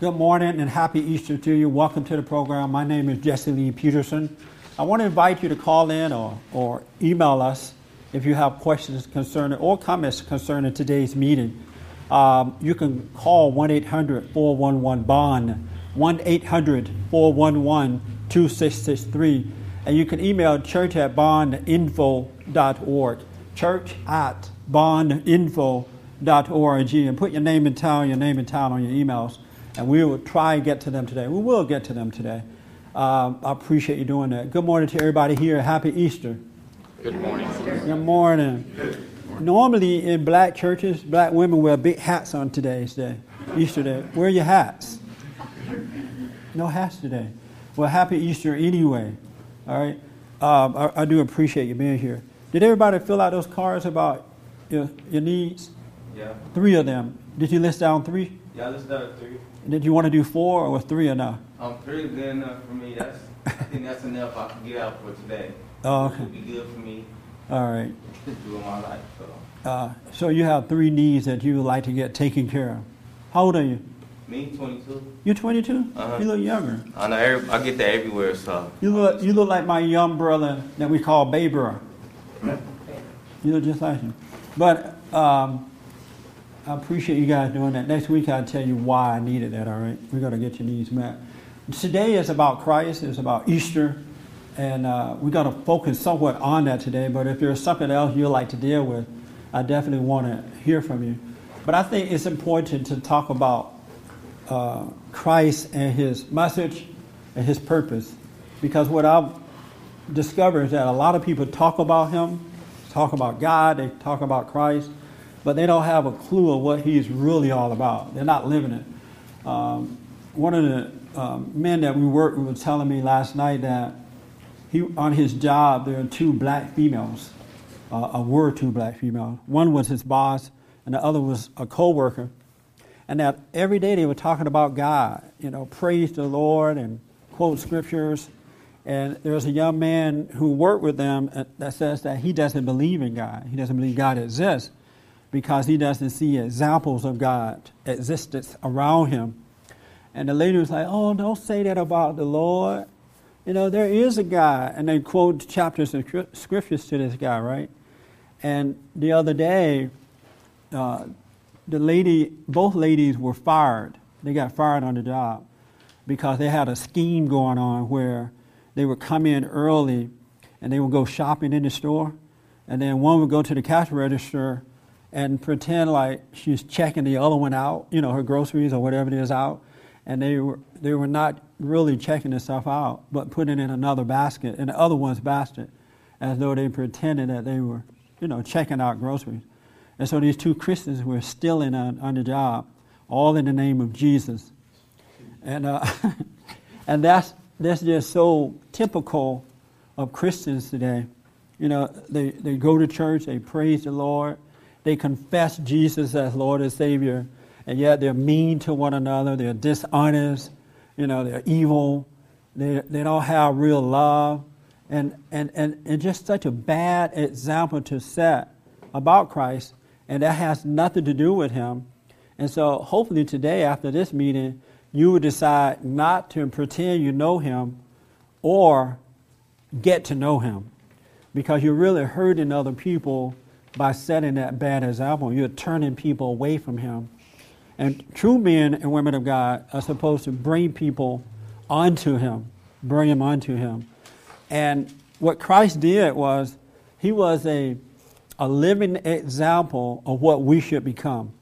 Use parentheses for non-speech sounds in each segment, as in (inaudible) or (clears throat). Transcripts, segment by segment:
Good morning and happy Easter to you. Welcome to the program. My name is Jesse Lee Peterson. I want to invite you to call in or, or email us if you have questions concerning or comments concerning today's meeting. Um, you can call 1 800 411 BOND, 1 800 411 2663, and you can email church at bondinfo.org. Church at bondinfo.org and put your name and town, your name and town on your emails, and we will try and get to them today. We will get to them today. Um, I appreciate you doing that. Good morning to everybody here. Happy Easter. Good morning. Good morning. Normally in black churches, black women wear big hats on today's day, Easter day. Where are your hats? No hats today. Well, happy Easter anyway. All right. Um, I, I, do appreciate you being here. Did everybody fill out those cards about your, your needs? Yeah. Three of them. Did you list down three? Yeah, I listed down three. Did you want to do four or three enough? Um, three is good enough for me. That's I think that's enough I can get out for today. Oh, okay. It would be good for me. All right. To do my life. So. Uh, so you have three needs that you would like to get taken care of. How old are you? Me, 22. You're 22. Uh-huh. You look younger. I know. Every, I get that everywhere. So. You look. You look like my young brother that we call Baber. You look just like him. But um, I appreciate you guys doing that. Next week I'll tell you why I needed that. All right. We're gonna get your needs met. Today is about Christ. It's about Easter. And uh, we're going to focus somewhat on that today. But if there's something else you'd like to deal with, I definitely want to hear from you. But I think it's important to talk about uh, Christ and his message and his purpose. Because what I've discovered is that a lot of people talk about him, talk about God, they talk about Christ, but they don't have a clue of what he's really all about. They're not living it. Um, one of the um, men that we worked with was telling me last night that he, on his job, there are two black females, uh, or were two black females. One was his boss, and the other was a co-worker. And that every day they were talking about God, you know, praise the Lord and quote scriptures. And there was a young man who worked with them that says that he doesn't believe in God. He doesn't believe God exists because he doesn't see examples of God existence around him. And the lady was like, "Oh, don't say that about the Lord." you know, there is a guy, and they quote chapters of scriptures to this guy, right? And the other day, uh, the lady, both ladies were fired. They got fired on the job because they had a scheme going on where they would come in early and they would go shopping in the store, and then one would go to the cash register and pretend like she's checking the other one out, you know, her groceries or whatever it is out, and they were they were not really checking the stuff out, but putting in another basket, in the other one's basket, as though they pretended that they were, you know, checking out groceries. And so these two Christians were stealing on, on the job, all in the name of Jesus. And, uh, (laughs) and that's, that's just so typical of Christians today. You know, they, they go to church, they praise the Lord, they confess Jesus as Lord and Savior, and yet they're mean to one another, they're dishonest, you know, they're evil, they, they don't have real love, and, and, and, and just such a bad example to set about Christ, and that has nothing to do with Him. And so, hopefully, today, after this meeting, you will decide not to pretend you know Him or get to know Him. Because you're really hurting other people by setting that bad example. You're turning people away from Him. And true men and women of God are supposed to bring people onto Him, bring them onto Him. And what Christ did was, He was a, a living example of what we should become.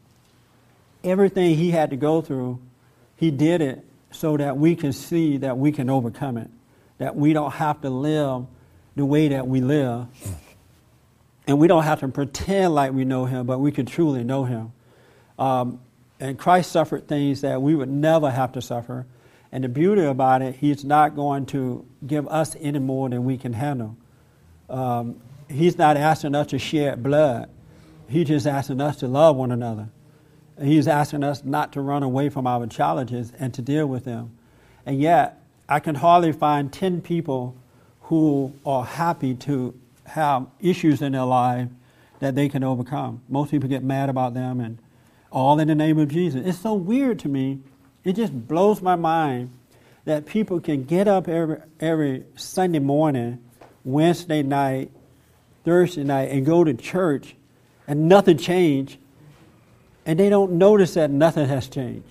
Everything He had to go through, He did it so that we can see that we can overcome it, that we don't have to live the way that we live. And we don't have to pretend like we know Him, but we can truly know Him. Um, and Christ suffered things that we would never have to suffer. And the beauty about it, He's not going to give us any more than we can handle. Um, he's not asking us to shed blood. He's just asking us to love one another. He's asking us not to run away from our challenges and to deal with them. And yet, I can hardly find 10 people who are happy to have issues in their life that they can overcome. Most people get mad about them and all in the name of Jesus. It's so weird to me It just blows my mind that people can get up every, every Sunday morning, Wednesday night, Thursday night, and go to church and nothing changed, and they don't notice that nothing has changed.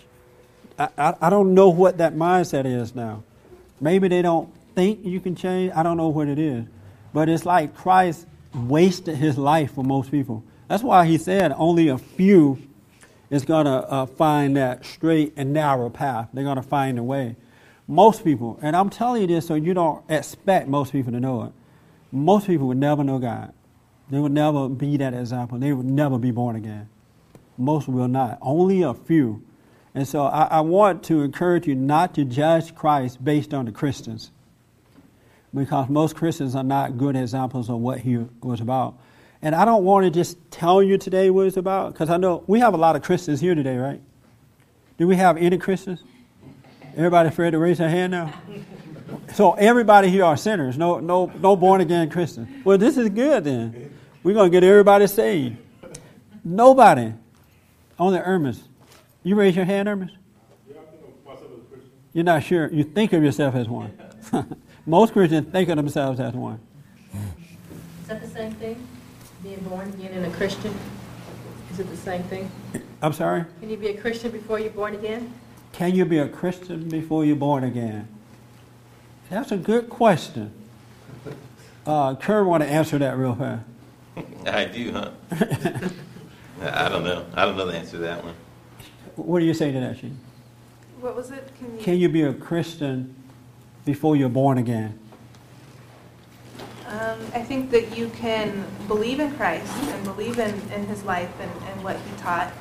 I, I, I don't know what that mindset is now. Maybe they don't think you can change. I don't know what it is. But it's like Christ wasted his life for most people. That's why he said only a few is going to uh, find that straight and narrow path. They're going to find a way. Most people, and I'm telling you this so you don't expect most people to know it, most people would never know God. They would never be that example. They would never be born again. Most will not. Only a few. And so I, I want to encourage you not to judge Christ based on the Christians. Because most Christians are not good examples of what he was about. And I don't want to just tell you today what it's about, because I know we have a lot of Christians here today, right? Do we have any Christians? Everybody afraid to raise their hand now? So everybody here are sinners, no, no, no born again Christians. Well, this is good then. We're going to get everybody saved. Nobody. Only Ermis. You raise your hand, Ermis? You're not sure. You think of yourself as one. (laughs) Most Christians think of themselves as one. Is that the same thing? Being born again and a Christian? Is it the same thing? I'm sorry? Can you be a Christian before you're born again? Can you be a Christian before you're born again? That's a good question. Uh, Kerr want to answer that real fast. I do, huh? (laughs) I don't know. I don't know the answer to that one. What do you say to that, Sheen? What was it? Can you? Can you be a Christian before you're born again? Um, I think that you can believe in Christ and believe in, in his life and, and what he taught,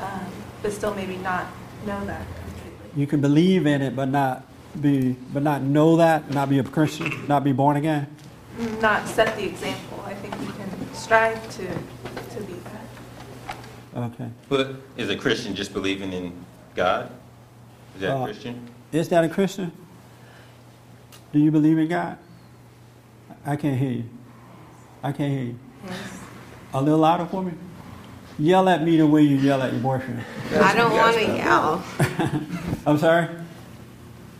um, but still maybe not know that completely. You can believe in it, but not be, but not know that, not be a Christian, not be born again. Not set the example. I think you can strive to, to be that. Okay. But is a Christian just believing in God? Is that Uh, Christian? Is that a Christian? Do you believe in God? I can't hear you. I can't hear you. Yes. A little louder for me. Yell at me the way you yell at your boyfriend. I don't want to yell. (laughs) I'm sorry.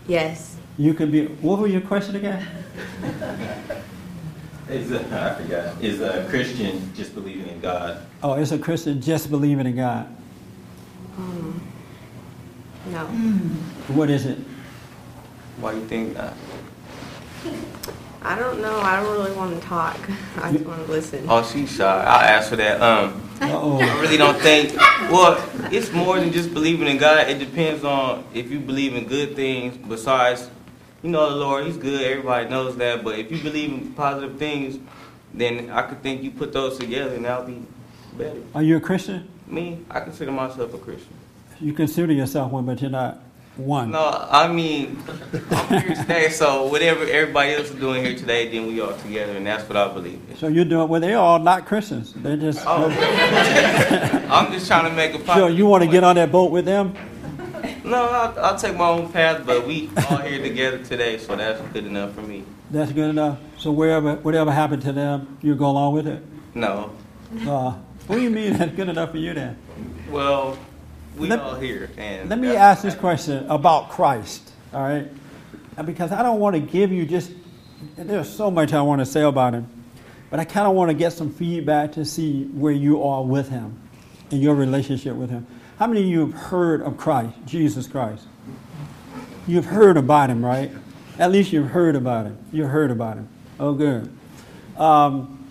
Yes. You could be. What was your question again? Is a, I forgot. Is a Christian just believing in God? Oh, it's a Christian just believing in God. Um, no. What is it? Why do you think that? I don't know. I don't really want to talk. (laughs) I just want to listen. Oh, she's shy. I'll ask for that. Um, I Uh-oh. really don't think. Well, it's more than just believing in God. It depends on if you believe in good things. Besides, you know, the Lord, He's good. Everybody knows that. But if you believe in positive things, then I could think you put those together, and that'll be better. Are you a Christian? Me, I consider myself a Christian. You consider yourself one, but you're not one. No, I mean, I'm here today, so whatever everybody else is doing here today, then we are together, and that's what I believe in. So you're doing. Well, they're all not Christians. They're just. Oh. (laughs) I'm just trying to make a So you want to get on that boat with them? No, I'll, I'll take my own path, but we all here together today, so that's good enough for me. That's good enough. So wherever, whatever happened to them, you go along with it. No, Uh, what do you mean that's good enough for you then? well, we Let- all here, and Let me ask this question about Christ, all right? Because I don't want to give you just, there's so much I want to say about him, but I kind of want to get some feedback to see where you are with him in your relationship with him. How many of you have heard of Christ, Jesus Christ? You've heard about him, right? At least you've heard about him. You've heard about him. Oh, good. Um,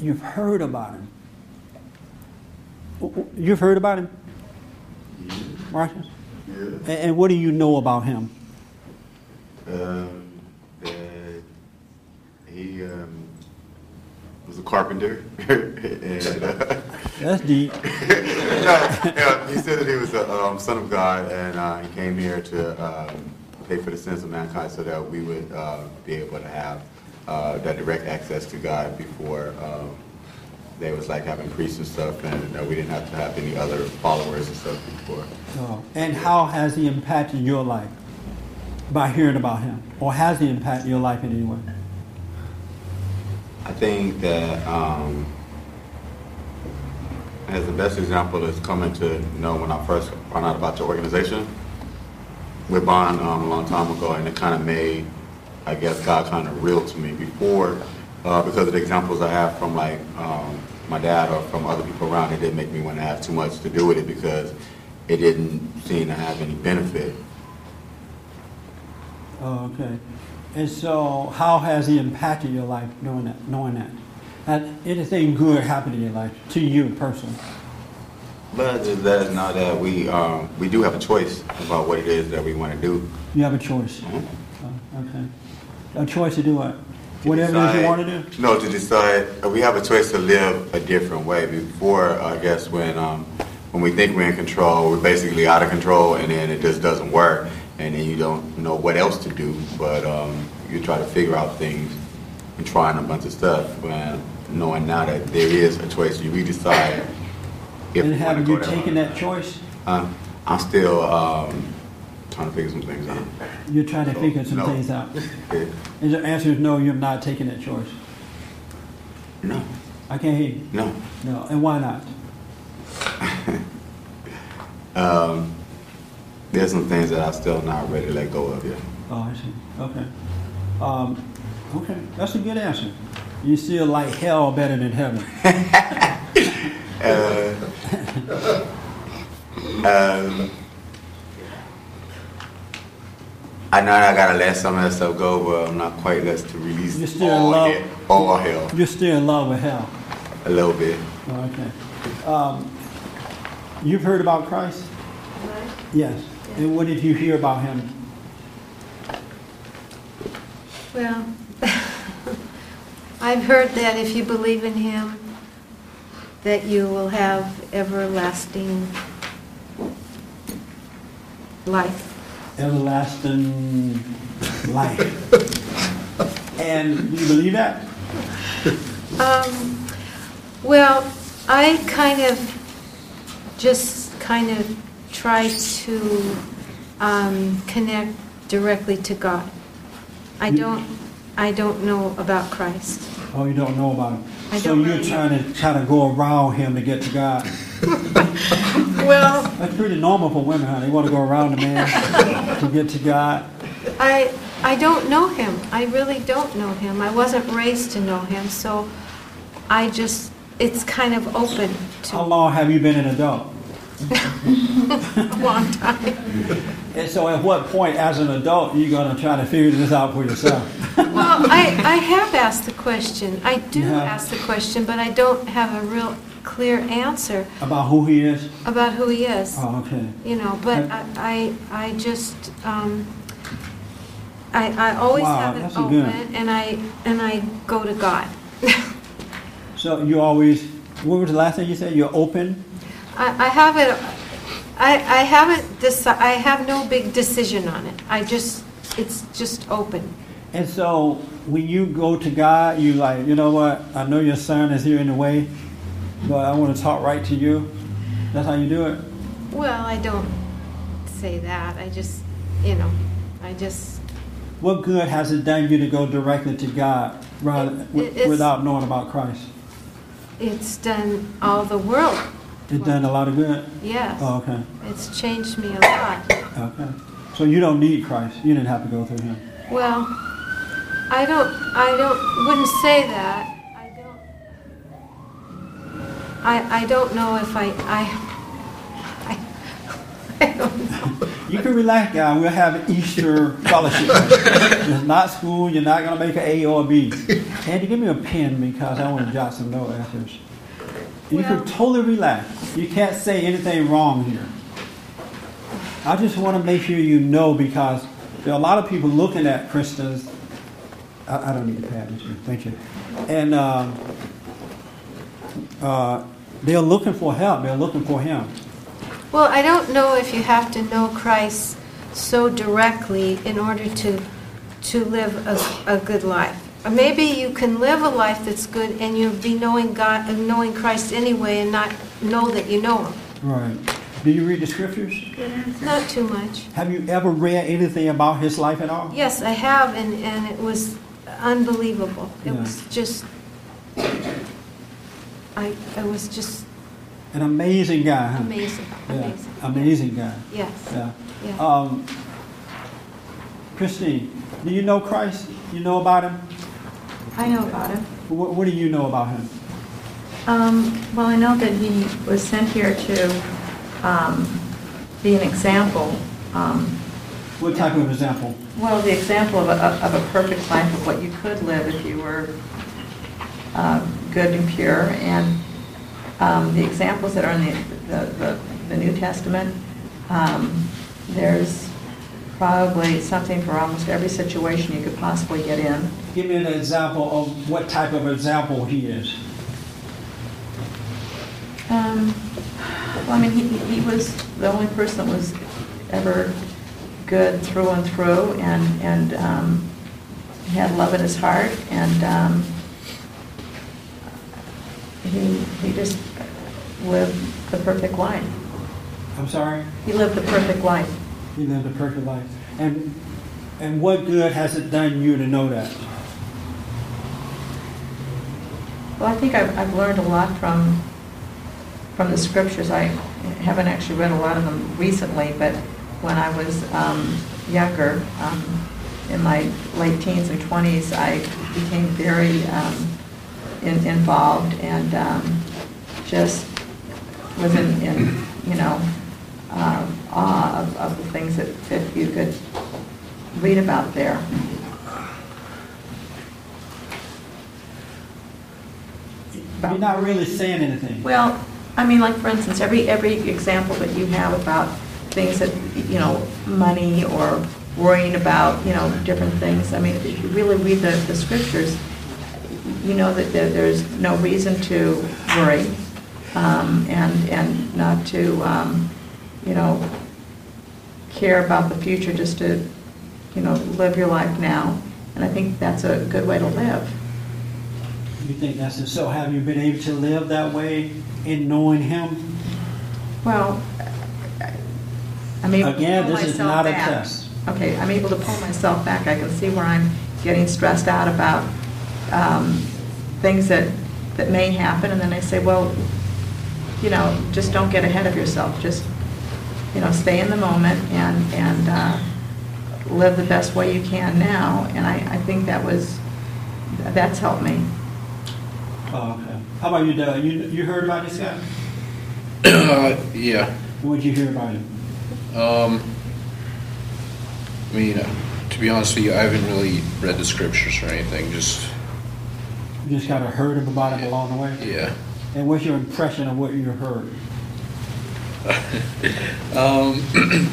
you've heard about him. You've heard about him? Marcus? Yeah. And, and what do you know about him? Um, that he um, was a carpenter, (laughs) and uh, That's deep. (laughs) no, yeah, he said that he was a um, son of God, and uh, he came here to um, pay for the sins of mankind, so that we would uh, be able to have uh, that direct access to God before. Um, they was like having priests and stuff, and uh, we didn't have to have any other followers and stuff before. Oh, And how has he impacted your life by hearing about him? Or has he impacted your life in any way? I think that um, as the best example is coming to know when I first found out about your organization We bond um, a long time ago, and it kind of made, I guess, God kind of real to me before, uh, because of the examples I have from like um, my dad or from other people around. It didn't make me want to have too much to do with it because it didn't seem to have any benefit. Oh, okay. And so, how has he impacted your life knowing that? Knowing that, had anything good happened in your life to you personally? But just let us know that we um, we do have a choice about what it is that we want to do. You have a choice. Mhm. Oh, okay. A choice to do what? Whatever it is you want to do. No, to decide, uh, we have a choice to live a different way. Before, I guess, when, um, when we think we're in control, we're basically out of control, and then it just doesn't work, and then you don't know what else to do, but, um, you try to figure out things and trying a bunch of stuff, when knowing now that there is a choice, you decide if And have you taken that choice? Uh, I'm still, um, trying to figure some things out. You're trying to figure some No. things out. (laughs) Yeah. And the answer is no. You're not taking that choice. No, I can't hear you. no. No. And why not? (laughs) Um, there's some things that I'm still not ready to let go of yet. Oh, I see. Okay. Um, okay. That's a good answer. You still like hell better than heaven. (laughs) Uh, um, I know I gotta let some of that stuff go, but I'm not quite ready to release You're still in all love? hell, all hell You're still in love with hell. a little bit. Oh, okay. Um, you've heard about Christ? Yes. And what did you hear about him? Well, (laughs) I've heard that if you believe in him, that you will have everlasting life. Everlasting life. and do you believe that? Um, well, I kind of just kind of try to um, connect directly to God. I don't, I don't know about Christ. Oh, you don't know about him. I so don't you're really trying to kind of go around him to get to God. (laughs) Well, That's pretty normal for women, huh? They want to go around the man to get to God. I, I don't know him. I really don't know him. I wasn't raised to know him, so I just, it's kind of open to How long have you been an adult? (laughs) a long time. (laughs) And so at what point as an adult are you going to try to figure this out for yourself? (laughs) Well, I, I have asked the question. I do ask the question, but I don't have a real clear answer About who he is? about who he is. Oh, okay. You know, but I, I, I just, um, I, I always Wow, have it open, and I, and I go to God. (laughs) So you always, what was the last thing you said? You're open? I, I have it, I, I haven't deci, I have no big decision on it. I just, it's just open. And so when you go to God, you like, you know what? I know your son is here in the way, but I want to talk right to you. That's how you do it? Well, I don't say that. I just, you know, I just, What good has it done you to go directly to God rather, It- wi- without knowing about Christ? it's done all the world. It done a lot of good? Yes. Oh, okay. It's changed me a lot. Okay. So you don't need Christ. You didn't have to go through him. Well, I don't, I don't, wouldn't say that. I don't, I, I don't know if I, I, I, (laughs) I don't know. You can relax, guy. We'll have an Easter fellowship. it's not school. You're not going to make an A or a B. Andy, give me a pen because I want to jot some note answers. You Well- can totally relax. You can't say anything wrong here. I just want to make sure you know because there are a lot of people looking at Christians. I, I don't need to pad this. Thank you. And um, uh, they're looking for help. They're looking for Him. Well, I don't know if you have to know Christ so directly in order to, to live a, a good life. Or maybe you can live a life that's good and you'll be knowing God and knowing Christ anyway and not know that you know Him. Right. Do you read the scriptures? Not too much. Have you ever read anything about his life at all? Yes, I have, and, and it was unbelievable. It Yeah. was just, I, it was just An amazing guy, huh? Amazing, Yeah, amazing. amazing guy. Yes, Yeah. yeah. Um, Christine, do you know Christ? You know about him? I know about him. What, what do you know about him? Um, Well, I know that he was sent here to um, be an example. um, What type of example? Well, the example of a, of a perfect life of what you could live if you were uh, good and pure. And um, the examples that are in the, the, the- the New Testament, um, there's probably something for almost every situation you could possibly get in. Give me an example of what type of example he is. Um, Well, I mean, he, he was the only person that was ever good through and through, and, and um, he had love in his heart, and um, he, he just lived the perfect life. I'm sorry? He lived the perfect life. He lived a perfect life. And, and what good has it done you to know that? Well, I think I've, I've learned a lot from, from the scriptures. I haven't actually read a lot of them recently, but when I was um, younger, um, in my late teens and 20s, I became very um, in, involved and um, just was in, in you know, um, awe of, of the things that, that you could read about there. You're not really saying anything. Well, I mean, like, for instance, every, every example that you have about things that, you know, money or worrying about, you know, different things, I mean, if you really read the, the scriptures, you know that there, there's no reason to worry, um, and, and not to, um, you know, care about the future, just to, you know, live your life now. And I think that's a good way to live. You think that's it? So have you been able to live that way in knowing him? Well, I'm able to Again, pull this is myself not a back. test. Okay, I'm able to pull myself back. I can see where I'm getting stressed out about um, things that, that may happen, and then I say, well, you know, just don't get ahead of yourself. Just, you know, stay in the moment and, and uh, live the best way you can now. And I, I think that was, that's helped me. Oh, okay. How about you, Doug? You, you heard about this guy? Uh, yeah. What did you hear about him? Um, I mean, uh, to be honest with you, I haven't really read the scriptures or anything. Just You just kind of heard him about him along the way? yeah. And what's your impression of what you heard? (laughs) Um, (clears throat)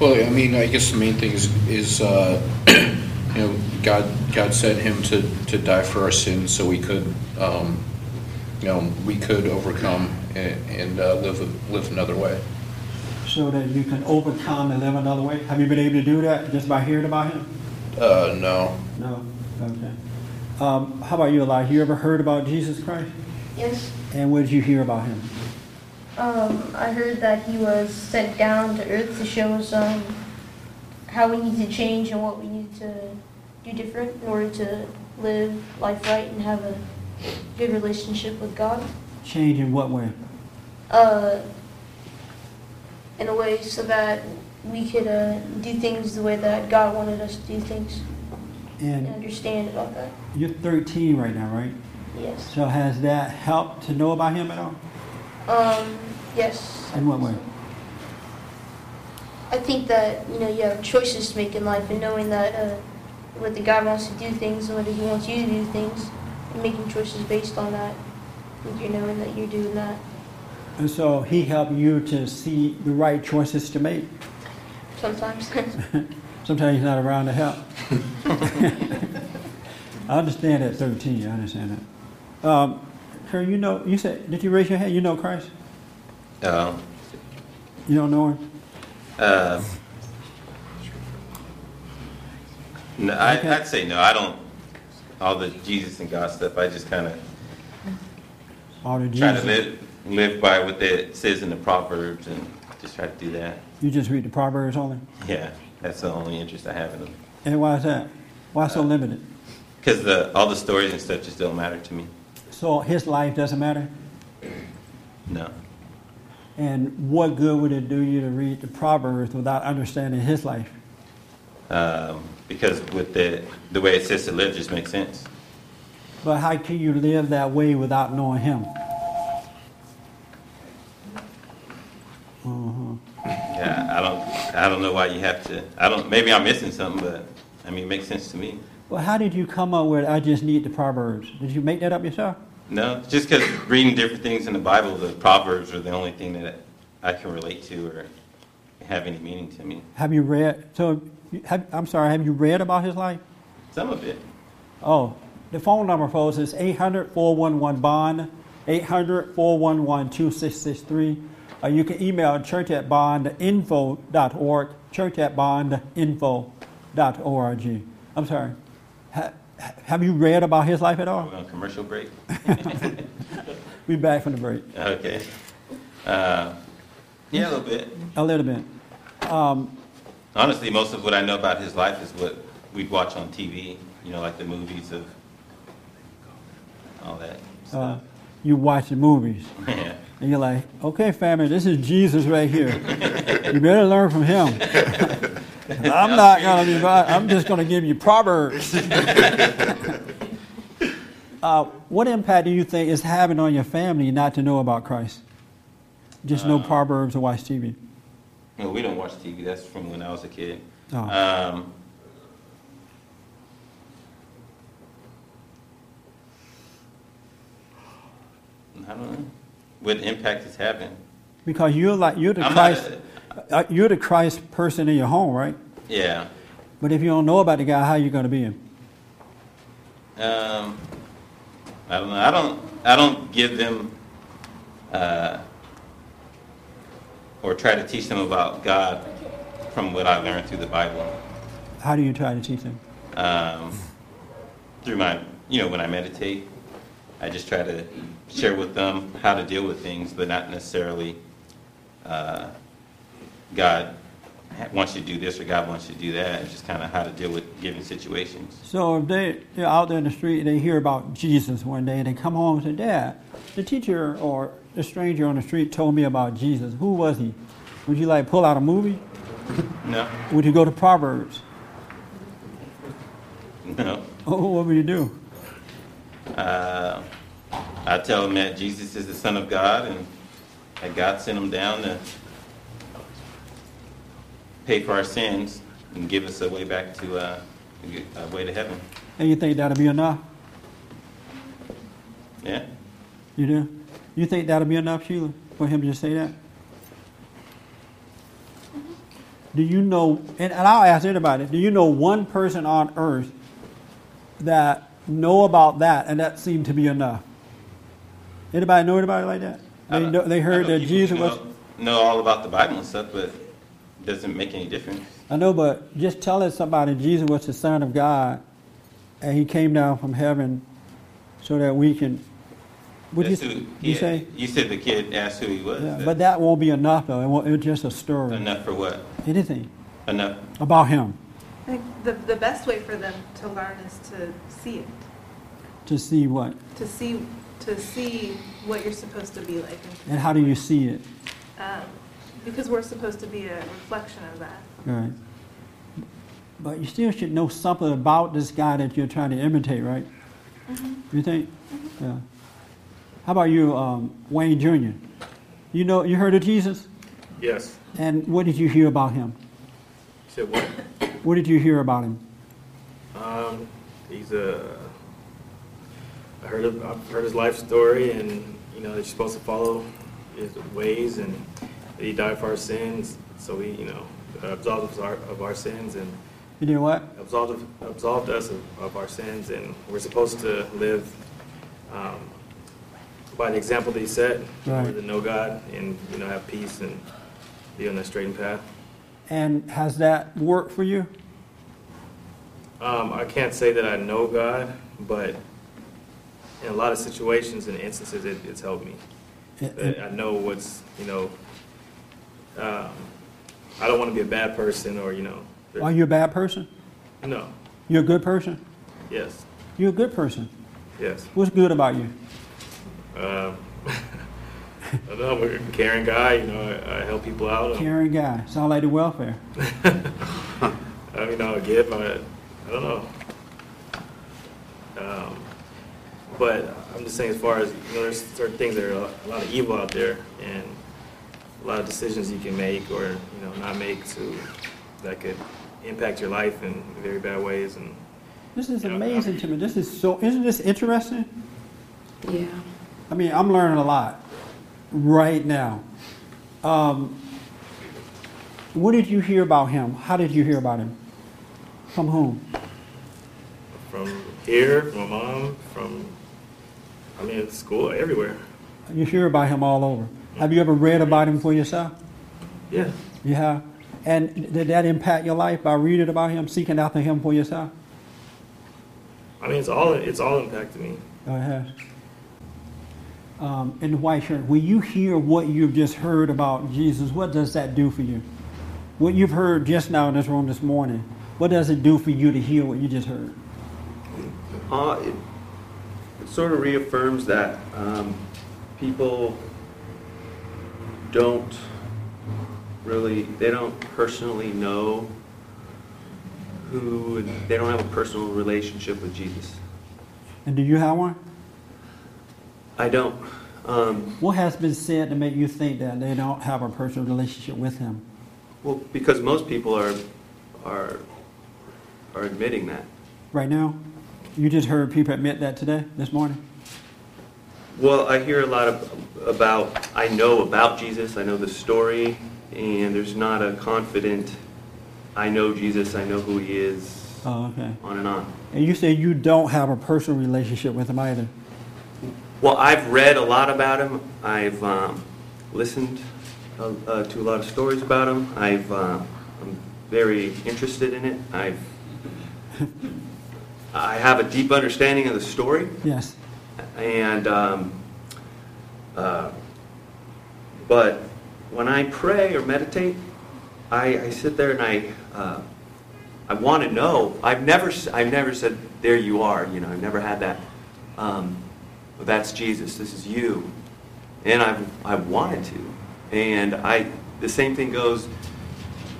well, I mean, I guess the main thing is, is uh, (clears throat) you know, God God sent him to, to die for our sins so we could, um, you know, we could overcome and, and uh, live a- live another way. So that you can overcome and live another way? Have you been able to do that just by hearing about him? Uh, no. No? Okay. Um, how about you, Elijah? You ever heard about Jesus Christ? Yes. And what did you hear about him? Um, I heard that he was sent down to earth to show us um, how we need to change and what we need to do different in order to live life right and have a good relationship with God. Change in what way? Uh, in a way so that we could uh, do things the way that God wanted us to do things and And understand about that. you're 13 right now, right? Yes. So has that helped to know about him at all? Um, yes. In what way? I think that you know you have choices to make in life, and knowing that uh, whether God wants to do things and whether He wants you to do things, and making choices based on that. Think you're knowing that you're doing that. And so he helped you to see the right choices to make. Sometimes. (laughs) Sometimes he's not around to help. (laughs) I understand at 13. I understand that. Um, Karen, you know, you said, did you raise your hand? You know Christ? Um, You don't know him? uh, no, I, Okay. I'd say no. I don't. All the Jesus and God stuff. I just kind of the try to live live by what it says in the Proverbs and just try to do that. You just read the Proverbs only? Yeah, that's the only interest I have in them. And why is that? Why so limited? Because the all the stories and stuff just don't matter to me. So his life doesn't matter? No. And what good would it do you to read the Proverbs without understanding his life? Um, because with the the way it says to live just makes sense. But how can you live that way without knowing him? Mhm. Yeah, I don't I don't know why you have to. I don't. Maybe I'm missing something, but I mean, it makes sense to me. Well, how did you come up with I just need the Proverbs? Did you make that up yourself? No, just because reading different things in the Bible, the Proverbs are the only thing that I can relate to or have any meaning to me. Have you read? So, have, I'm sorry. Have you read about his life? Some of it. Oh, the phone number, folks, is 800 411 Bond, 800 411 2663. Or you can email church at bondinfo.org, church at bondinfo.org. I'm sorry. Ha, have you read about his life at all? We're on commercial break? (laughs) We back from the break. Okay. Uh, yeah, a little bit. A little bit. Um, Honestly, most of what I know about his life is what we'd watch on TV. You know, like the movies of all that uh, you watch the movies, (laughs) yeah. and you're like, okay, family, this is Jesus right here. you better learn from him. (laughs) I'm not going to be, I'm just going to give you Proverbs. (laughs) uh, what impact do you think is having on your family not to know about Christ? Just know Uh, Proverbs or watch TV. No, we don't watch TV. That's from when I was a kid. Oh. Um, I don't know what impact it's having. Because you're like you're the I'm not Christ, uh, you're the Christ person in your home, right? Yeah. But if you don't know about the guy, how you going to be him? Um, I don't know. I don't. I don't give them uh, or try to teach them about God from what I learned through the Bible. How do you try to teach them? um, through my, you know, when I meditate, I just try to share with them how to deal with things, but not necessarily uh, God wants you to do this or God wants you to do that. It's just kind of how to deal with given situations. So if they, they're out there in the street and they hear about Jesus one day, and they come home and say, Dad, the teacher or the stranger on the street told me about Jesus. Who was he? Would you like pull out a movie? No, Would you go to Proverbs? (laughs) no. Oh, what would you do? Uh, I tell them that Jesus is the Son of God and that God sent him down to pay for our sins and give us a way back to uh, a way to heaven. And you think that'll be enough? Yeah. You do? You think that'll be enough, Sheila, for him to just say that? Do you know, and, and I'll ask anybody, do you know one person on earth that know about that and that seemed to be enough? Anybody know anybody like that? They, know, they heard that Jesus know, was. know all about the Bible and stuff, but doesn't make any difference. I know, but just telling somebody Jesus was the Son of God and he came down from heaven so that we can. Would you, who- you yeah, say? You said the kid asked who he was. Yeah, but that won't be enough, though. It won't, it's just a story. enough for what? Anything Enough. about him I think the, the best way for them to learn is to see it, to see what to see, to see what you're supposed to be like. and how do you see it. Um, because we're supposed to be a reflection of that. Right. But you still should know something about this guy that you're trying to imitate, right? You think? Yeah. How about you, um, Wayne Jr.? You know, you heard of Jesus, Yes. and what did you hear about him? Said what? What did you hear about him? Um, he's a. I heard of, I've heard his life story, and you know that you're supposed to follow his ways, and that he died for our sins, so he, you know, absolved us of our, of our sins, and You did what? absolved absolved us of, of our sins, and we're supposed to live um, by the example that he set. Right. To know God and you know have peace and be on that straight and path. And has that worked for you? Um, I can't say that I know God, but in a lot of situations and instances, it, it's helped me. It- That I know what's, you know, um, I don't want to be a bad person or, you know, Are you a bad person? no, You're a good person? yes, You're a good person. yes. What's good about you? Um, (laughs) I don't know, I'm a caring guy, you know, I, I help people out. Caring guy. Sound like the welfare. (laughs) I mean, I'll give, I, I don't know. Um, but I'm just saying, as far as, you know, there's certain things, there are a lot of evil out there, and a lot of decisions you can make or, you know, not make to, that could impact your life in very bad ways, and This is amazing to me. This is so, isn't this interesting? Yeah. I mean, I'm learning a lot right now. Um, what did you hear about him? How did you hear about him? From whom? from here, from my mom, from, I mean, school, everywhere. You hear about him all over. Have you ever read about him for yourself? Yeah. You have? And did that impact your life by reading about him, seeking after him for yourself? I mean, it's all, it's all impacted me. Oh, it has. Um, in the white shirt, when you hear what you've just heard about Jesus, what does that do for you? What you've heard just now in this room this morning, what does it do for you to hear what you just heard? Uh, it, it sort of reaffirms that um, people don't really, they don't personally know who, they don't have a personal relationship with Jesus. And do you have one? I don't. Um, What has been said to make you think that they don't have a personal relationship with him? well, because most people are, are, are admitting that. Right now? You just heard people admit that today, this morning? Well, I hear a lot of, about, I know about Jesus, I know the story, and there's not a confident, I know Jesus, I know who he is, Oh, okay. on and on. And you say you don't have a personal relationship with him either. Well, I've read a lot about him. I've um, listened uh, uh, to a lot of stories about him. I've, uh, I'm very interested in it. I've, (laughs) I have a deep understanding of the story. Yes. And, um, uh, but when I pray or meditate, I, I sit there and I, uh, I want to know. I've never, I've never said, "There you are." You know, I've never had that. Um, that's Jesus. This is you. And I've, I wanted to. And I, the same thing goes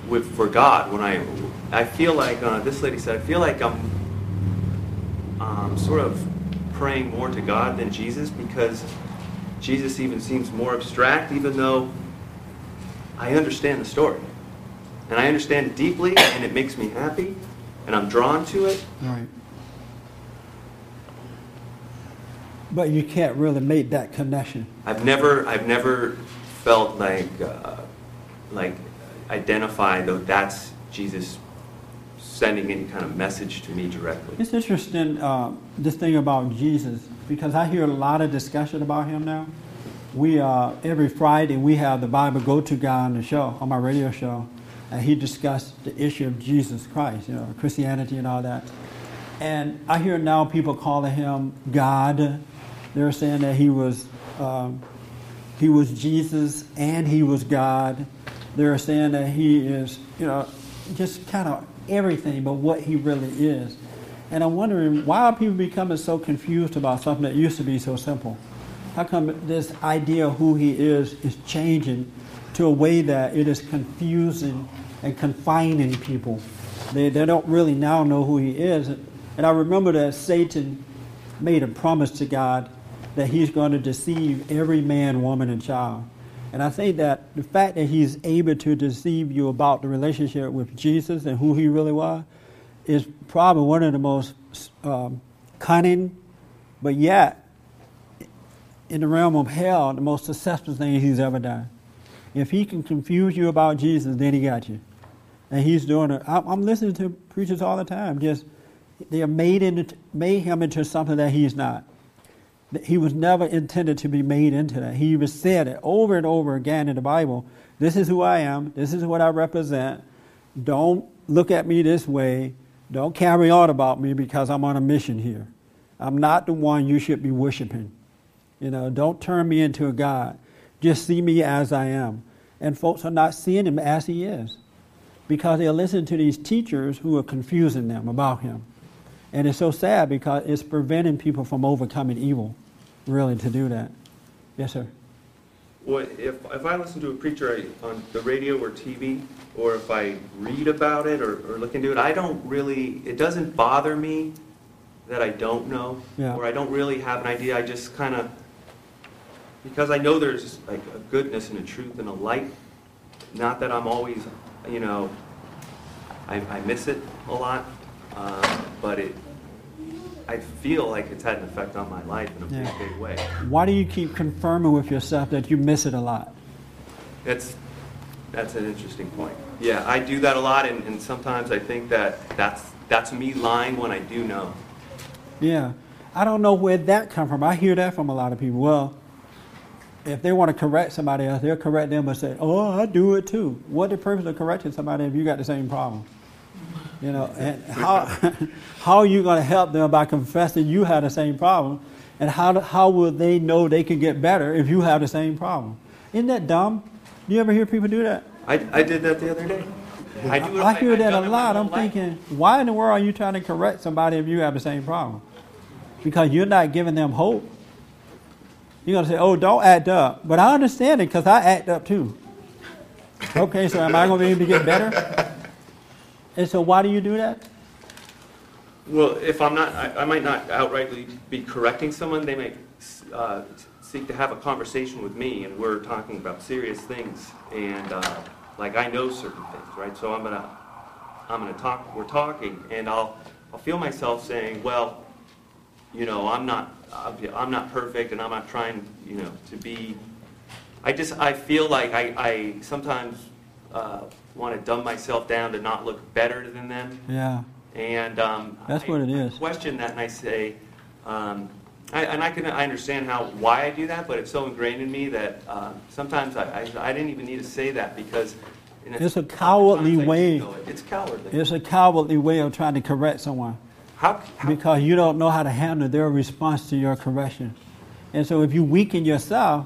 with for God. When I, I feel like uh, this lady said, I feel like I'm um, sort of praying more to God than Jesus because Jesus even seems more abstract, even though I understand the story. And I understand it deeply, and it makes me happy, and I'm drawn to it. Right. But you can't really make that connection. I've never, I've never felt like, uh, like identified though that's Jesus sending any kind of message to me directly. It's interesting, uh, this thing about Jesus, because I hear a lot of discussion about him now. We, uh, every Friday, we have the Bible Go To guy on the show, on my radio show, and he discussed the issue of Jesus Christ, you know, Christianity and all that. And I hear now people calling him God. They're saying that he was, um, he was Jesus and he was God. They're saying that he is, you know, just kind of everything but what he really is. And I'm wondering why are people becoming so confused about something that used to be so simple? How come this idea of who he is is changing to a way that it is confusing and confining people? They, they don't really now know who he is. And I remember that Satan made a promise to God that he's going to deceive every man, woman, and child. And I think that the fact that he's able to deceive you about the relationship with Jesus and who he really was is probably one of the most um, cunning, but yet in the realm of hell, the most successful thing he's ever done. If he can confuse you about Jesus, then he got you. And he's doing it. I'm I'm listening to preachers all the time. Just they are made, into, made him into something that he's not. He was never intended to be made into that. He even said it over and over again in the Bible. This is who I am. This is what I represent. Don't look at me this way. Don't carry on about me because I'm on a mission here. I'm not the one you should be worshiping. You know, don't turn me into a God. Just see me as I am. And folks are not seeing him as he is because they're listening to these teachers who are confusing them about him. And it's so sad because it's preventing people from overcoming evil, really, to do that. Yes, sir. Well, if, if I listen to a preacher on the radio or TV, or if I read about it or, or look into it, I don't really, it doesn't bother me that I don't know, Yeah. or I don't really have an idea, I just kind of, because I know there's like a goodness and a truth and a light, not that I'm always, you know, I, I miss it a lot, uh, but it, I feel like it's had an effect on my life in a Yeah. pretty big way. Why do you keep confirming with yourself that you miss it a lot? That's, that's an interesting point. Yeah, I do that a lot, and, and sometimes I think that that's, that's me lying when I do know. Yeah. I don't know where that come from. I hear that from a lot of people. Well, if they want to correct somebody else, they'll correct them and say, "Oh, I do it too." What the purpose of correcting somebody if you got the same problem? You know, and how (laughs) how are you going to help them by confessing you have the same problem? And how how will they know they can get better if you have the same problem? Isn't that dumb? Do you ever hear people do that? I, I did that the other day. I do it. I hear I've that a lot. I'm life. thinking, why in the world are you trying to correct somebody if you have the same problem? Because you're not giving them hope. You're going to say, oh, don't act up. But I understand it because I act up too. Okay, so am I going to be able to get better? And so why do you do that? Well, if I'm not, I, I might not outrightly be correcting someone, they may uh, seek to have a conversation with me, and we're talking about serious things, and uh, like I know certain things, right? So I'm gonna, I'm gonna talk, we're talking, and I'll, I'll feel myself saying, well, you know, I'm not, I'm not perfect, and I'm not trying, you know, to be. I just, I feel like I, I sometimes uh, want to dumb myself down to not look better than them. Yeah. And um, That's I- what it is. I question that, and I say, um, I, and I can I understand how why I do that, but it's so ingrained in me that uh, sometimes I, I I didn't even need to say that because in It's a cowardly way. it. It's cowardly. It's a cowardly way of trying to correct someone. How, Because you don't know how to handle their response to your correction. And so if you weaken yourself,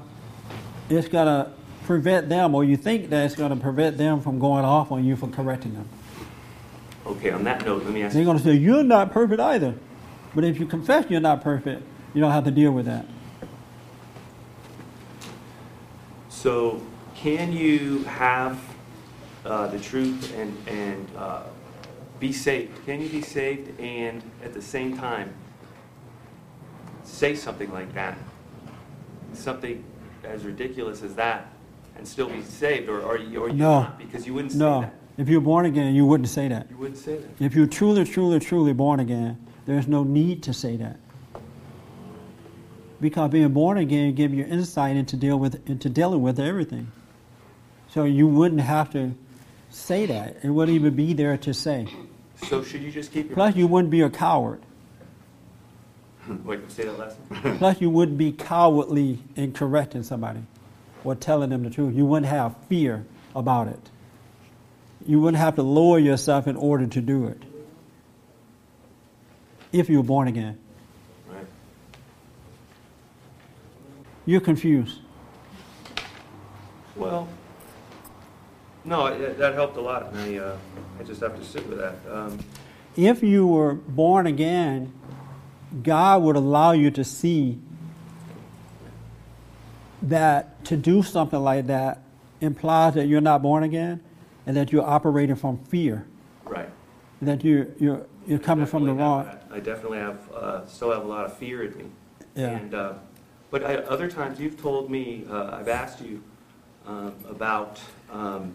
it's going to prevent them, or you think that it's going to prevent them from going off on you for correcting them. Okay, on that note, let me ask They're you. going to say, You're not perfect either. But if you confess you're not perfect, you don't have to deal with that. So, can you have uh, the truth and and uh, be saved? Can you be saved and at the same time say something like that, something as ridiculous as that, and still be saved, or or you, or you No. not? Because you wouldn't say No. that. If you're born again, you wouldn't say that. You wouldn't say that. If you're truly, truly, truly born again, there's no need to say that. Because being born again gives you insight into deal with into dealing with everything. So you wouldn't have to say that. It wouldn't even be there to say. So should you just keep your Plus, you wouldn't be a coward. (laughs) wait? Say that last one. Plus, you wouldn't be cowardly in correcting somebody or telling them the truth. You wouldn't have fear about it. You wouldn't have to lower yourself in order to do it. If you were born again. Right. You're confused. Well, no, it, that helped a lot, and I uh, I just have to sit with that. Um, If you were born again, God would allow you to see that to do something like that implies that you're not born again and that you're operating from fear, right. that you, you're, you're coming from the wrong. that. I definitely have, uh, still have a lot of fear in me. Yeah. And, uh, but I, other times you've told me, uh, I've asked you um, about um,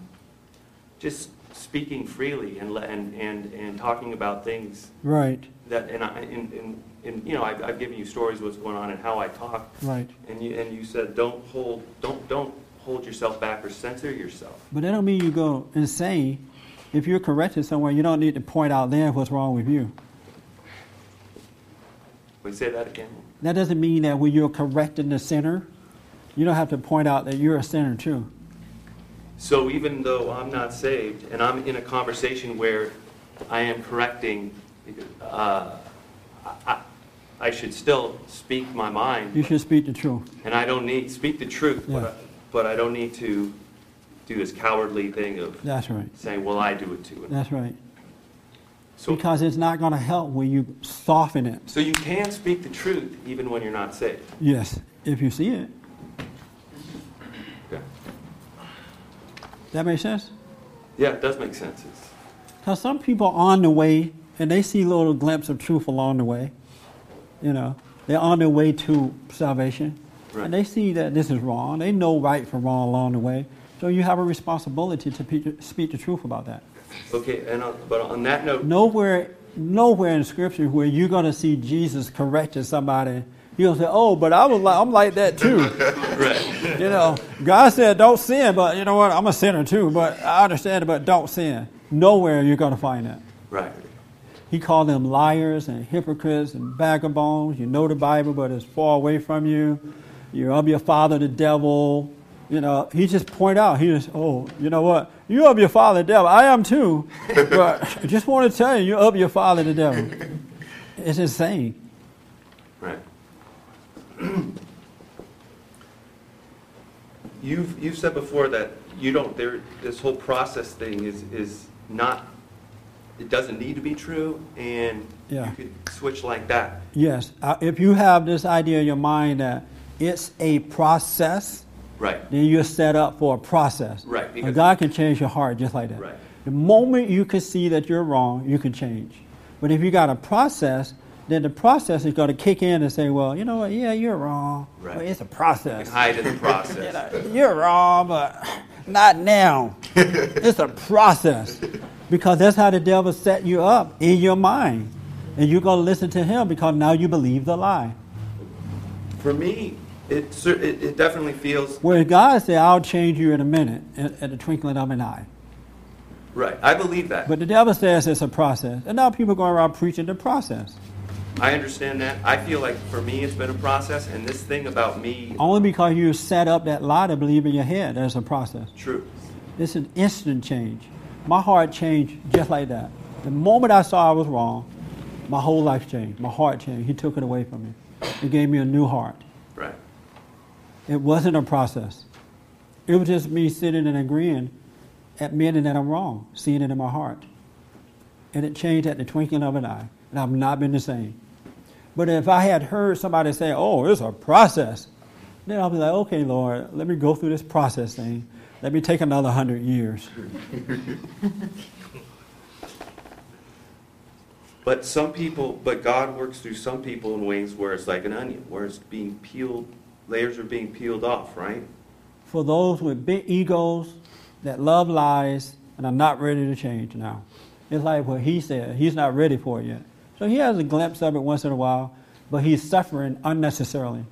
just speaking freely and, and, and, and talking about things Right, that, and I, and, and, and, you know, I've, I've given you stories of what's going on and how I talk. right. And you, and you said, don't hold, don't, don't hold yourself back or censor yourself. But that don't mean you go insane. If you're corrected somewhere, you don't need to point out there what's wrong with you. We say that again? That doesn't mean that when you're correcting the sinner, you don't have to point out that you're a sinner too. So even though I'm not saved and I'm in a conversation where I am correcting, uh, I, I should still speak my mind, You should speak the truth. and I don't need speak the truth, Yeah. but, I, but I don't need to do this cowardly thing of That's right. saying, "Well, I do it too." That's right. So, Because it's not going to help when you soften it. so you can speak the truth even when you're not saved. Yes, if you see it. Okay. That makes sense? Yeah, it does make sense. Because some people are on the way and they see little glimpse of truth along the way. You know, they're on their way to salvation. Right. And they see that this is wrong. They know right from wrong along the way. So you have a responsibility to pe- speak the truth about that. okay, and on, but on that note, Nowhere, nowhere in Scripture where you're going to see Jesus correcting somebody. You're going to say, oh, but I was like, I'm like that too. (laughs) right. You know, God said don't sin, but you know what? I'm a sinner too, but I understand it, but don't sin. Nowhere you're going to find that. Right. He called them liars and hypocrites and vagabonds. You know the Bible, but it's far away from you. You're of your father, the devil. You know, he just point out, he just, oh, you know what? You're of your father, the devil. I am too. (laughs) But I just want to tell you, you're of your father, the devil. (laughs) It's insane. Right. You've, you've said before that you don't, there, this whole process thing is, is not, it doesn't need to be true, and Yeah. you could switch like that. Yes. Uh, if you have this idea in your mind that it's a process, Right. then you're set up for a process. Right, And God can change your heart just like that. Right. The moment you can see that you're wrong, you can change. But if you got a process, then the process is going to kick in and say, well, you know what? Yeah, you're wrong. Right. Well, it's a You process. can hide in the (laughs) process. (laughs) You're wrong, but not now. (laughs) it's a process. Because that's how the devil set you up in your mind. And you're going to listen to him because now you believe the lie. For me, it, it, it definitely feels, Where God said, I'll change you in a minute, at, at the twinkling of an eye. right, I believe that. But the devil says it's a process. And now people go around preaching the process. I understand that. I feel like for me, it's been a process, and this thing about me, Only because you set up that lie to believe in your head, there's a process. true. It's an instant change. My heart changed just like that. The moment I saw I was wrong, my whole life changed. My heart changed. He took it away from me. He gave me a new heart. Right. It wasn't a process. It was just me sitting and agreeing, admitting that I'm wrong, seeing it in my heart. And it changed at the twinkling of an eye. And I've not been the same. But if I had heard somebody say, oh, it's a process, then I'll be like, okay, Lord, let me go through this process thing. Let me take another hundred years. But some people, but God works through some people in ways where it's like an onion, where it's being peeled, layers are being peeled off, right? For those with big egos that love lies and are not ready to change now. It's like what he said. He's not ready for it yet. So he has a glimpse of it once in a while, but he's suffering unnecessarily.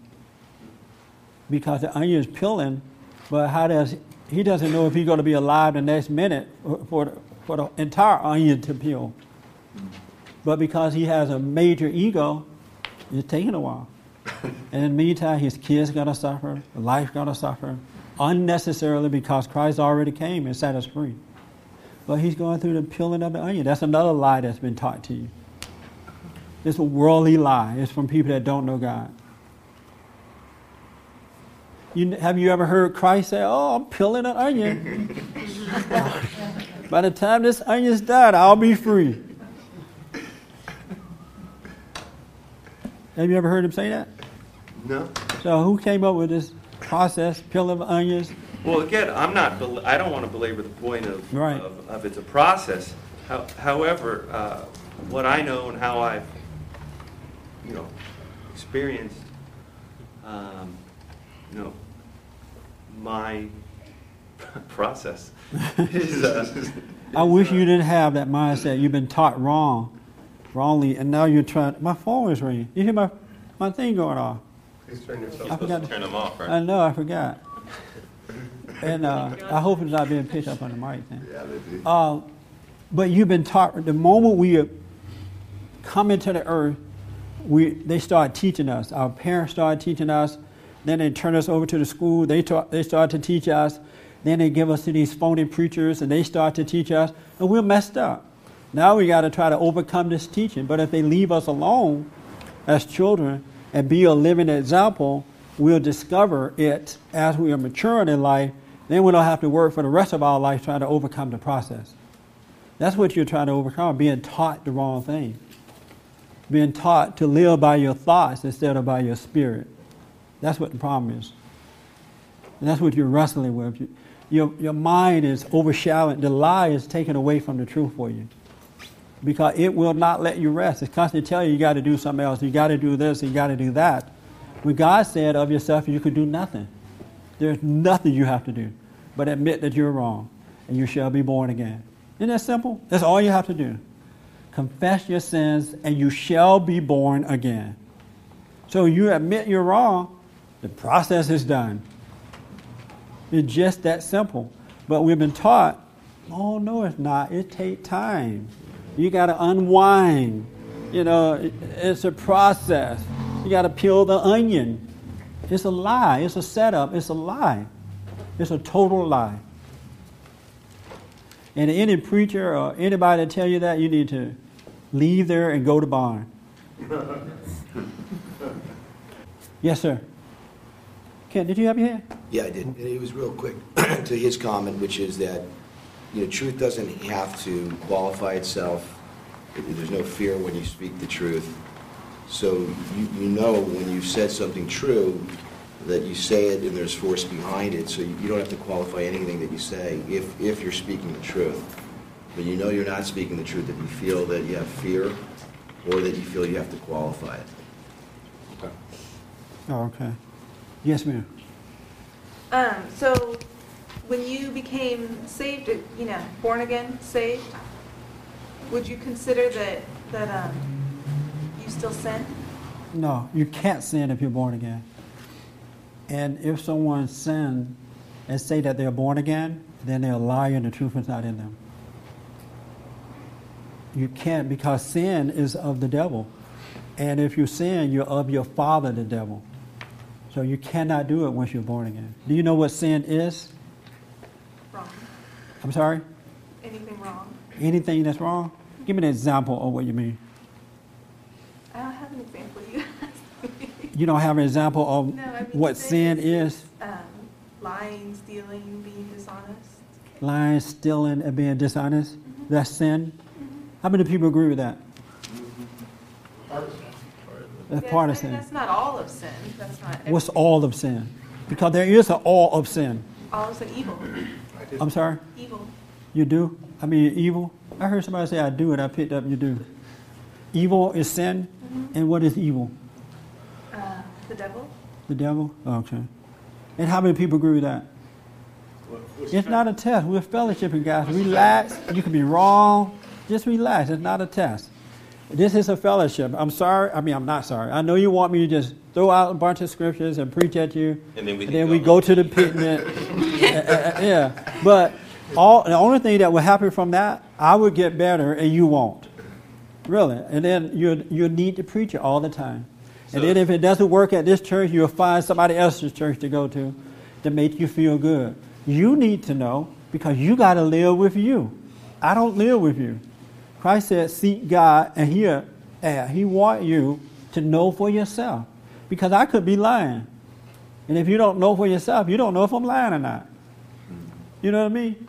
Because the onion is peeling, but how does he doesn't know if he's going to be alive the next minute for, the, for the entire onion to peel. But because he has a major ego, it's taking a while. and in the meantime, his kids going to suffer, life going to suffer unnecessarily because Christ already came and set us free. But he's going through the peeling of the onion. That's another lie that's been taught to you. It's a worldly lie. It's from people that don't know God. You, have you ever heard Christ say, Oh, I'm peeling an onion? (laughs) By the time this onion's done, I'll be free. Have you ever heard him say that? No. So who came up with this process, peeling of onions? Well, again, I'm not, I don't want to belabor the point of, Right. of, of it's a process. How- However, uh, what I know and how I've, you know, experienced, um, you know, my (laughs) process (laughs) is, uh, I wish you didn't have that mindset. You've been taught wrong, wrongly, and now you're trying. My phone is ringing. You hear my my thing going off? Please turn yourself. I forgot. to turn them off, right? I know. I forgot. (laughs) And uh, I hope it's not being picked up on the mic. Then. Yeah, they do. Uh, but you've been taught. The moment we come into the earth, we they start teaching us. Our parents started teaching us. Then they turn us over to the school. They they start to teach us. Then they give us to these phony preachers, and they start to teach us, and we're messed up. Now we got to try to overcome this teaching. But if they leave us alone as children and be a living example, we'll discover it as we are maturing in life. Then we don't have to work for the rest of our life trying to overcome the process. That's what you're trying to overcome, being taught the wrong thing. Being taught to live by your thoughts instead of by your spirit. That's what the problem is. And that's what you're wrestling with. your, your mind is overshadowed. The lie is taken away from the truth for you. Because it will not let you rest. It's constantly telling you you got to do something else. You got to do this. You got to do that. When God said of yourself, you could do nothing. There's nothing you have to do but admit that you're wrong and you shall be born again. Isn't that simple? That's all you have to do. Confess your sins and you shall be born again. So you admit you're wrong, the process is done. It's just that simple. But we've been taught, oh no, it's not. It takes time. You got to unwind. You know, it's a process. You got to peel the onion. It's a lie. It's a setup. It's a lie. It's a total lie. And any preacher or anybody that tell you that, you need to leave there and go to BOND. (laughs) yes, sir. Ken, did you have your hand? Yeah, I did. And it was real quick (clears throat) to his comment, which is that, you know, truth doesn't have to qualify itself. There's no fear when you speak the truth. So you, you know when you've said something true, that you say it and there's force behind it, so you you don't have to qualify anything that you say if, if you're speaking the truth. But you know you're not speaking the truth if you feel that you have fear or that you feel you have to qualify it. Oh, okay. Yes, ma'am. Um, so when you became saved, you know, born again, saved, would you consider that, that, um, you still sin? No, you can't sin if you're born again. And if someone sins and say that they're born again, then they're a liar and the truth is not in them. You can't because sin is of the devil. And if you sin, you're of your father, the devil. So you cannot do it once you're born again. Do you know what sin is? Wrong. I'm sorry? Anything wrong? Anything that's wrong? Give me an example of what you mean. I don't have an example. You (laughs) me. You don't have an example of No, I mean, what sin is? Um, lying, stealing, being dishonest. Lying, stealing, and being dishonest? That's sin? How many people agree with that? That's Yeah, part of sin. That's not all of sin. That's not. every- What's all of sin? Because there is an all of sin. All of sin evil. I'm sorry? Evil. You do? I mean, evil? I heard somebody say I do, and I picked up you do. Evil is sin, and what is evil? Uh, the devil. The devil? Okay. And how many people agree with that? It's not a test. We're fellowshipping, guys. Relax. You can be wrong. Just relax. It's not a test. This is a fellowship. I'm sorry. I mean, I'm not sorry. I know you want me to just throw out a bunch of scriptures and preach at you, And then we and then go. we go to the picnic. Uh, (laughs) uh, yeah. But all the only thing that will happen from that, I would get better and you won't. Really. And then you you need to preach it all the time. and then if it doesn't work at this church, you'll find somebody else's church to go to to make you feel good. You need to know because you got to live with you. I don't live with you. Christ said, "Seek God," and He uh, He want you to know for yourself. Because I could be lying, and if you don't know for yourself, you don't know if I'm lying or not. You know what I mean?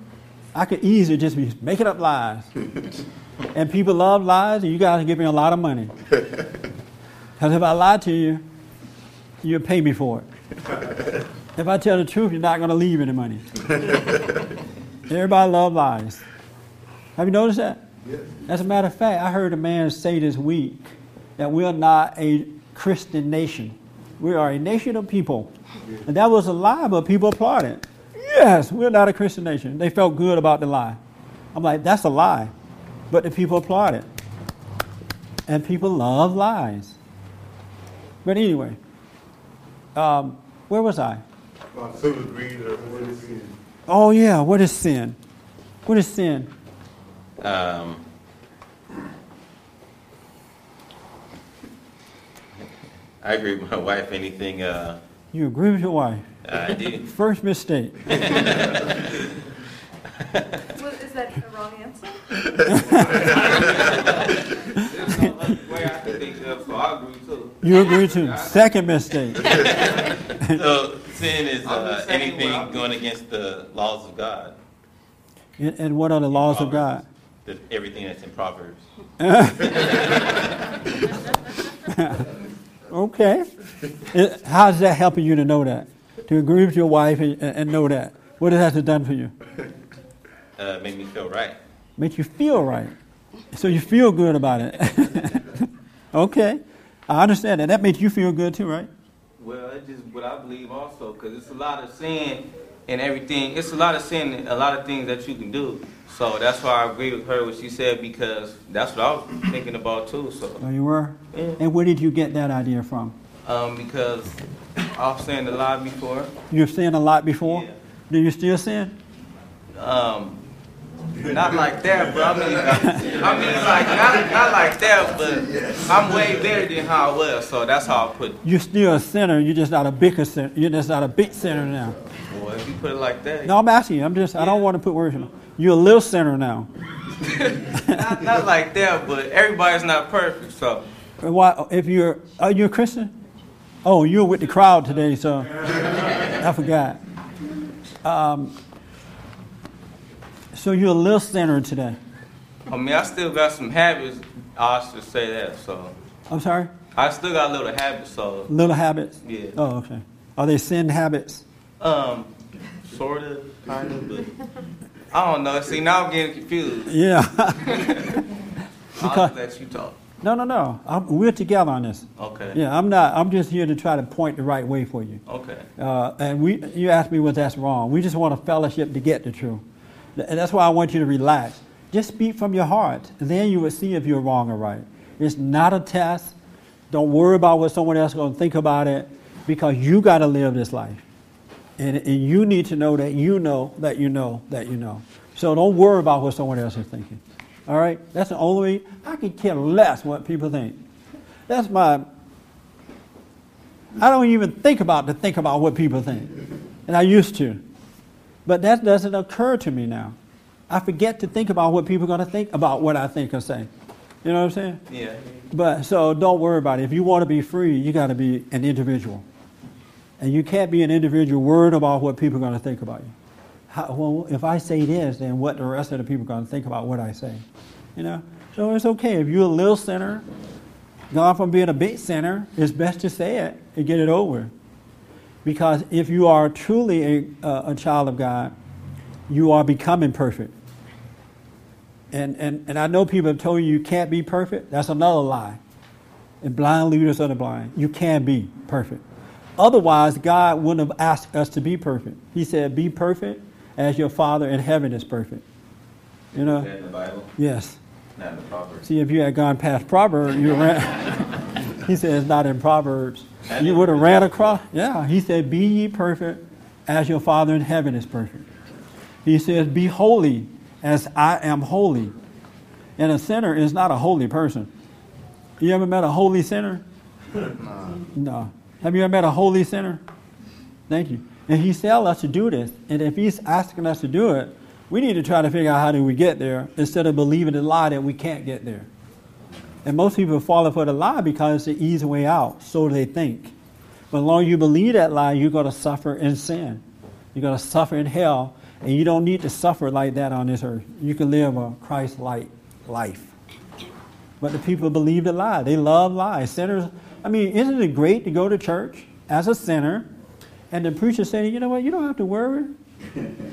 I could easily just be making up lies. (laughs) and people love lies, and you guys to give me a lot of money. (laughs) Because if I lie to you, you'll pay me for it. (laughs) if I tell the truth, you're not going to leave any money. Everybody loves lies. Have you noticed that? Yes. As a matter of fact, I heard a man say this week that we are not a Christian nation. We are a nation of people. And that was a lie, but people applauded. Yes, we're not a Christian nation. They felt good about the lie. I'm like, that's a lie. But the people applauded. And people love lies. But anyway, um, where was I? Silver greed or what is it? Oh, yeah, what is sin? What is sin? Um, I agree with my wife. Anything uh, You agree with your wife. I do. (laughs) First mistake. (laughs) What, is that a wrong answer? There's no other way I can think of, so I agree too. You agree to second mistake. (laughs) so sin is uh, anything what going against the laws of God. And, and what are the laws of God? The, everything that's in Proverbs. (laughs) Okay. It- How's that helping you to know that? To agree with your wife and, and know that? What has it done for you? Uh, made me feel right. Make you feel right. So you feel good about it. (laughs) okay. I understand that. That makes you feel good too, right? Well, it's just what I believe also, because it's a lot of sin and everything. It's a lot of sin a lot of things that you can do. So that's why I agree with her what she said because that's what I was thinking about too. So Oh, you were? Yeah. And where did you get that idea from? um, because I've sinned a lot before. You've sinned a lot before? Yeah. Do you still sin? Um, not like that, but I mean, I mean, like not not like that, but I'm way better than how I was. So that's how I put. it. You're still a sinner. You're just not a bigger sinner. You're just not a big sinner now. Well, if you put it like that, No, I'm asking you. I'm just. I don't want to put words in. You're a little sinner now. (laughs) not, not like that, but everybody's not perfect. So Why? If you're, are you a Christian? Oh, you're with the crowd today, so I forgot. Um, so you're a little sinner today. I mean, I still got some habits. I should say that. So I'm sorry. I still got little habits. So Little habits. Yeah. Oh, okay. Are they sin habits? Um, sort of, kind of, but I don't know. See, now I'm getting confused. Yeah. (laughs) I'll Because- let you talk. no, no, no. I'm, we're together on this. Okay. Yeah, I'm not. I'm just here to try to point the right way for you. Okay. Uh, and we, you asked me what that's wrong. We just want a fellowship to get the truth. And that's why I want you to relax. Just speak from your heart. And then you will see if you're wrong or right. It's not a test. Don't worry about what someone else is going to think about it because you got to live this life. And, and you need to know that you know that you know that you know. So don't worry about what someone else is thinking. All right? That's the only way. I can care less what people think. That's my I don't even think about to think about what people think. And I used to. But that doesn't occur to me now. I forget to think about what people are going to think about what I think or say. You know what I'm saying? Yeah. But so don't worry about it. If you want to be free, you got to be an individual. And you can't be an individual worried about what people are going to think about you. How, well, if I say this, then what the rest of the people are going to think about what I say. You know? So it's okay. If you're a little sinner, gone from being a big sinner, it's best to say it and get it over. Because if you are truly a, a, a child of God, you are becoming perfect. And, and, and I know people have told you you can't be perfect. That's another lie. And blind leaders are the blind. You can be perfect. Otherwise, God wouldn't have asked us to be perfect. He said, Be perfect as your Father in heaven is perfect. You know? Is that in the Bible? Yes. Not in the Proverbs. See, if you had gone past Proverbs, you ran. (laughs) he it's not in Proverbs. You would have ran across. Yeah, he said, "Be ye perfect, as your Father in heaven is perfect." He says, "Be holy, as I am holy." And a sinner is not a holy person. You ever met a holy sinner? (laughs) No. no. Have you ever met a holy sinner? Thank you. And he's telling us to do this. And if he's asking us to do it, we need to try to figure out how do we get there instead of believing the lie that we can't get there. And most people fall for the lie because it's the easy way out, so they think. But as long as you believe that lie, you're going to suffer in sin. You're going to suffer in hell, and you don't need to suffer like that on this earth. You can live a Christ-like life. But the people believe the lie. They love lies. Sinners, I mean, isn't it great to go to church as a sinner and the preacher saying, you know what, you don't have to worry.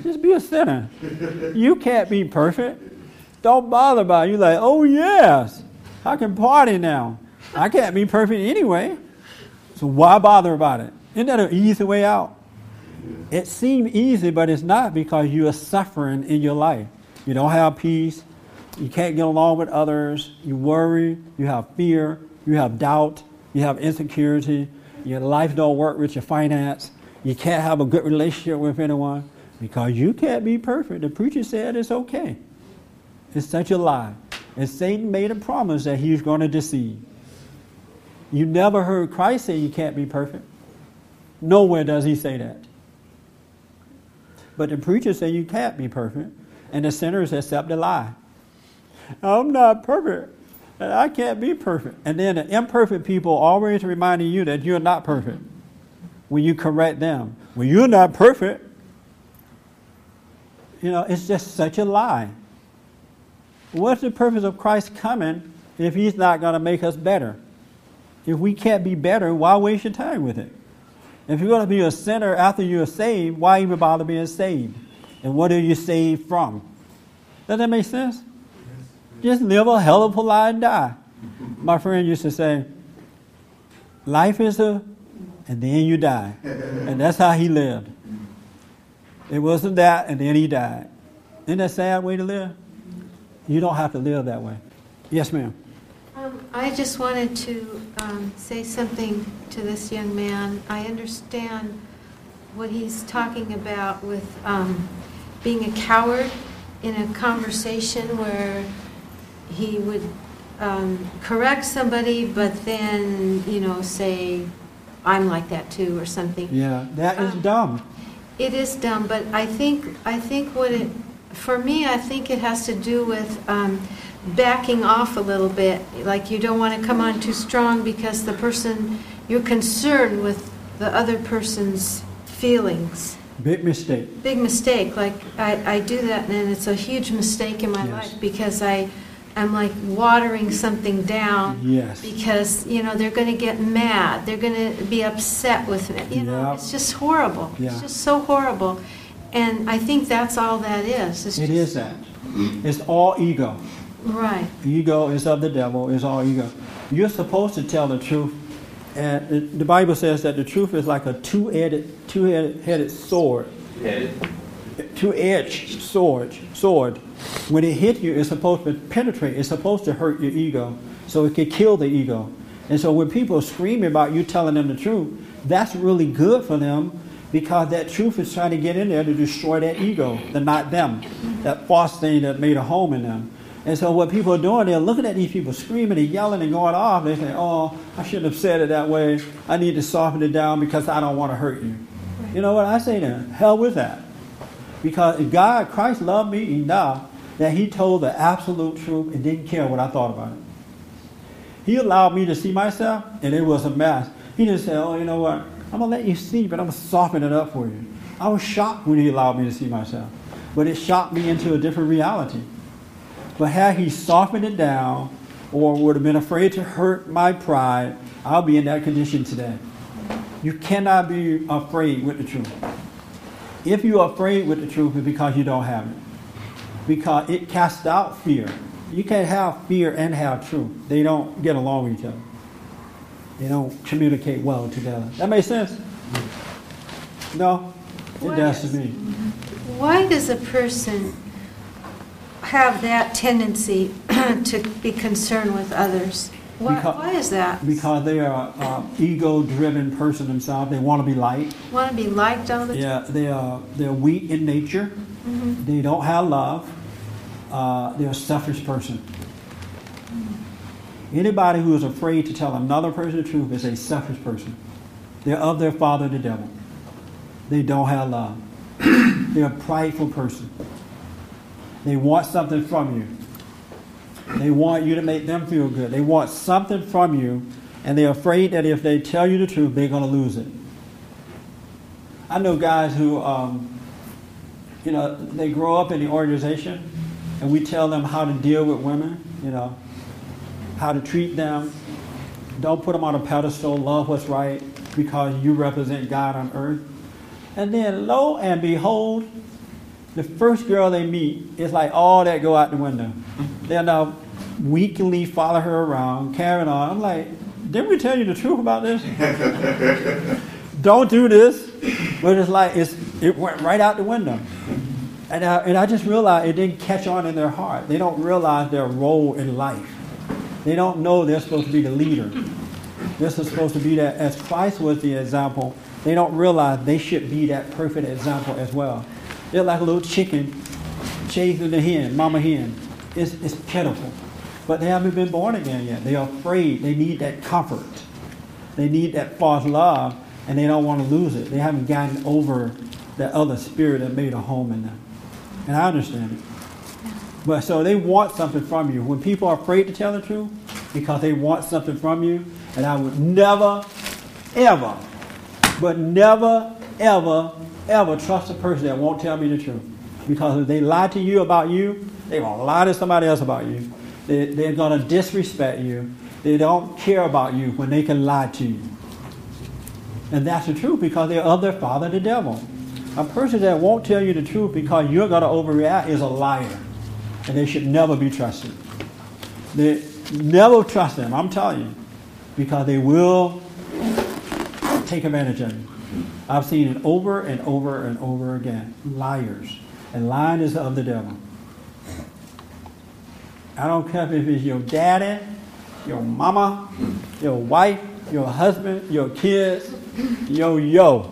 Just be a sinner. You can't be perfect. Don't bother about it. You're like, oh, yes, I can party now. I can't be perfect anyway. So why bother about it? Isn't that an easy way out? It seems easy, but it's not because you are suffering in your life. You don't have peace. You can't get along with others. You worry. You have fear. You have doubt. You have insecurity. Your life don't work with your finance. You can't have a good relationship with anyone because you can't be perfect. The preacher said it's okay. It's such a lie. And Satan made a promise that he's going to deceive. You never heard Christ say you can't be perfect. Nowhere does he say that. But the preacher say you can't be perfect, and the sinners accept the lie. I'm not perfect, I can't be perfect. And then the imperfect people always reminding you that you're not perfect when you correct them. Well, you're not perfect. You know, it's just such a lie. What's the purpose of Christ coming if he's not going to make us better? If we can't be better, why waste your time with it? If you're going to be a sinner after you're saved, why even bother being saved? And what are you saved from? Does that make sense? Just live a hell of a life and die. My friend used to say, life is a, and then you die. And that's how he lived. It wasn't that, and then he died. Isn't that sad way to live? You don't have to live that way. Yes, ma'am. Um, I just wanted to um, say something to this young man. I understand what he's talking about with um, being a coward in a conversation where he would um, correct somebody, but then, you know, say, I'm like that too, or something. Yeah, that is Um, dumb. It is dumb, but I think, I think what it, for me, I think it has to do with um, backing off a little bit. Like you don't want to come on too strong because the person, you're concerned with the other person's feelings. Big mistake. Big mistake, like I, I do that and it's a huge mistake in my Yes. life because I, I'm like watering something down. Yes. Because, you know, they're going to get mad, they're going to be upset with me, you know, it's just horrible. Yeah. It's just so horrible. And I think that's all that is. It's It just- is that. It's all ego. Right. Ego is of the devil, it's all ego. You're supposed to tell the truth. And the Bible says that the truth is like a two-headed, two-headed sword. Two-edged sword. Sword. When it hits you, it's supposed to penetrate. It's supposed to hurt your ego, so it can kill the ego. And so when people are screaming about you telling them the truth, that's really good for them because that truth is trying to get in there to destroy that ego, the not them, that false thing that made a home in them. And so what people are doing, they're looking at these people screaming and yelling and going off. They say, "Oh, I shouldn't have said it that way. I need to soften it down because I don't want to hurt you." You know what I say then? Hell with that. Because God, Christ loved me enough that He told the absolute truth and didn't care what I thought about it. He allowed me to see myself, and it was a mess. He just said, "Oh, you know what? I'm gonna let you see, but I'm gonna soften it up for you." I was shocked when He allowed me to see myself, but it shocked me into a different reality. But had He softened it down, or would have been afraid to hurt my pride, I'll be in that condition today. You cannot be afraid with the truth. If you're afraid with the truth, it's because you don't have it. Because it casts out fear. You can't have fear and have truth. They don't get along with each other. They don't communicate well together. That makes sense? No? It Why does is- to me. Why does a person have that tendency (clears throat) to be concerned with others? Why, Because- why is that? Because they are an ego-driven person themselves. They want to be liked. Want to be liked all the time? Yeah, they are they're weak in nature. Mhm. They don't have love. Uh, they're a selfish person. Anybody who is afraid to tell another person the truth is a selfish person. They're of their father, the devil. They don't have love. (clears throat) they're a prideful person. They want something from you. They want you to make them feel good. They want something from you, and they're afraid that if they tell you the truth, they're going to lose it. I know guys who, um, you know, they grow up in the organization, and we tell them how to deal with women, you know, how to treat them. Don't put them on a pedestal, love what's right, because you represent God on earth. And then, lo and behold, the first girl they meet, it's like all that go out the window. They'll now weakly follow her around, carrying on. I'm like, didn't we tell you the truth about this? (laughs) Don't do this. But it's like it's, it went right out the window. And I, and I just realized it didn't catch on in their heart. They don't realize their role in life. They don't know they're supposed to be the leader. This is supposed to be that, as Christ was the example, they don't realize they should be that perfect example as well. They're like a little chicken chasing the hen, mama hen. It's, it's pitiful. But they haven't been born again yet. They're afraid. They need that comfort. They need that false love, and they don't want to lose it. They haven't gotten over that other spirit that made a home in them. And I understand it. But so they want something from you. When people are afraid to tell the truth, because they want something from you, and I would never, ever, but never, ever, ever trust a person that won't tell me the truth. Because if they lie to you about you, they're going to lie to somebody else about you. They, they're going to disrespect you. They don't care about you when they can lie to you. And that's the truth because they're of their father, the devil. A person that won't tell you the truth because you're going to overreact is a liar. And they should never be trusted. They never trust them, I'm telling you, because they will take advantage of you. I've seen it over and over and over again. Liars. And lying is of the devil. I don't care if it's your daddy, your mama, your wife, your husband, your kids, yo yo.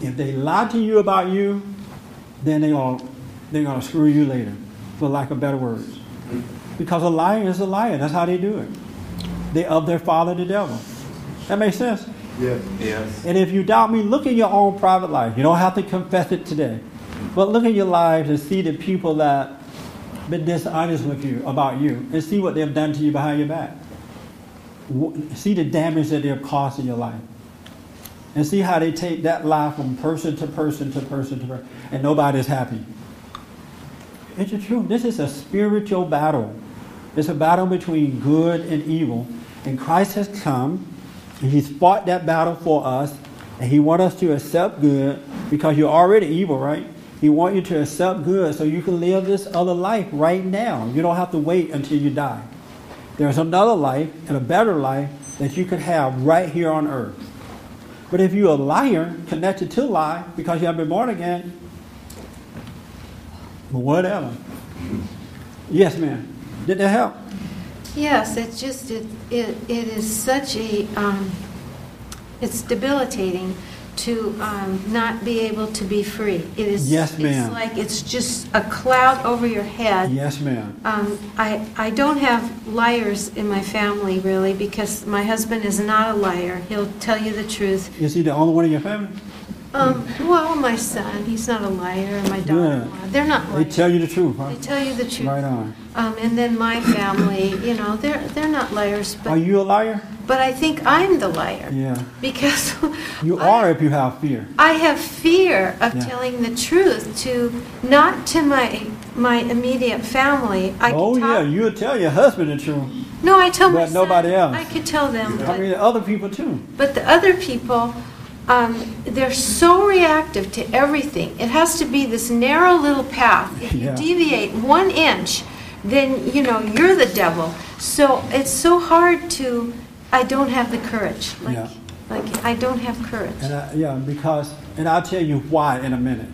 If they lie to you about you, then they are they're gonna screw you later, for lack of better words. Because a liar is a liar. That's how they do it. They of their father the devil. That makes sense? Yes. Yes. And if you doubt me, look in your own private life. You don't have to confess it today. But look at your lives and see the people that been dishonest with you about you and see what they've done to you behind your back. See the damage that they've caused in your life. And see how they take that lie from person to person to person to person, and nobody's happy. It's the truth. This is a spiritual battle. It's a battle between good and evil. And Christ has come, He's fought that battle for us, and He wants us to accept good because you're already evil, right? He wants you to accept good so you can live this other life right now. You don't have to wait until you die. There's another life and a better life that you could have right here on earth. But if you're a liar connected to lie because you haven't been born again, whatever. Yes, ma'am. Did that help? Yes, it's just, it, it, it is such a, um, it's debilitating to um, not be able to be free. It is. Yes, ma'am. It's like it's just a cloud over your head. Yes, ma'am. Um, I, I don't have liars in my family really because my husband is not a liar. He'll tell you the truth. Is he the only one in your family? Um, well, my son, he's not a liar, and my daughter-in-law, they're not They liars. tell you the truth, huh? They tell you the truth. Right on. Um, and then my family, you know, they're they're not liars, Are but you a liar? but I think I'm the liar Yeah. because (laughs) You are if you have fear. I have fear of Yeah. telling the truth to not to my my immediate family. I oh, yeah. talk, You'll tell your husband the truth. No, I tell my But nobody else. I could tell them, I but, mean, other people too. but the other people, um, they're so reactive to everything. It has to be this narrow little path. If you Yeah. deviate one inch, then you know you're the devil. So it's so hard to. I don't have the courage. Like, Yeah. like I don't have courage. And I, yeah, because, and I'll tell you why in a minute.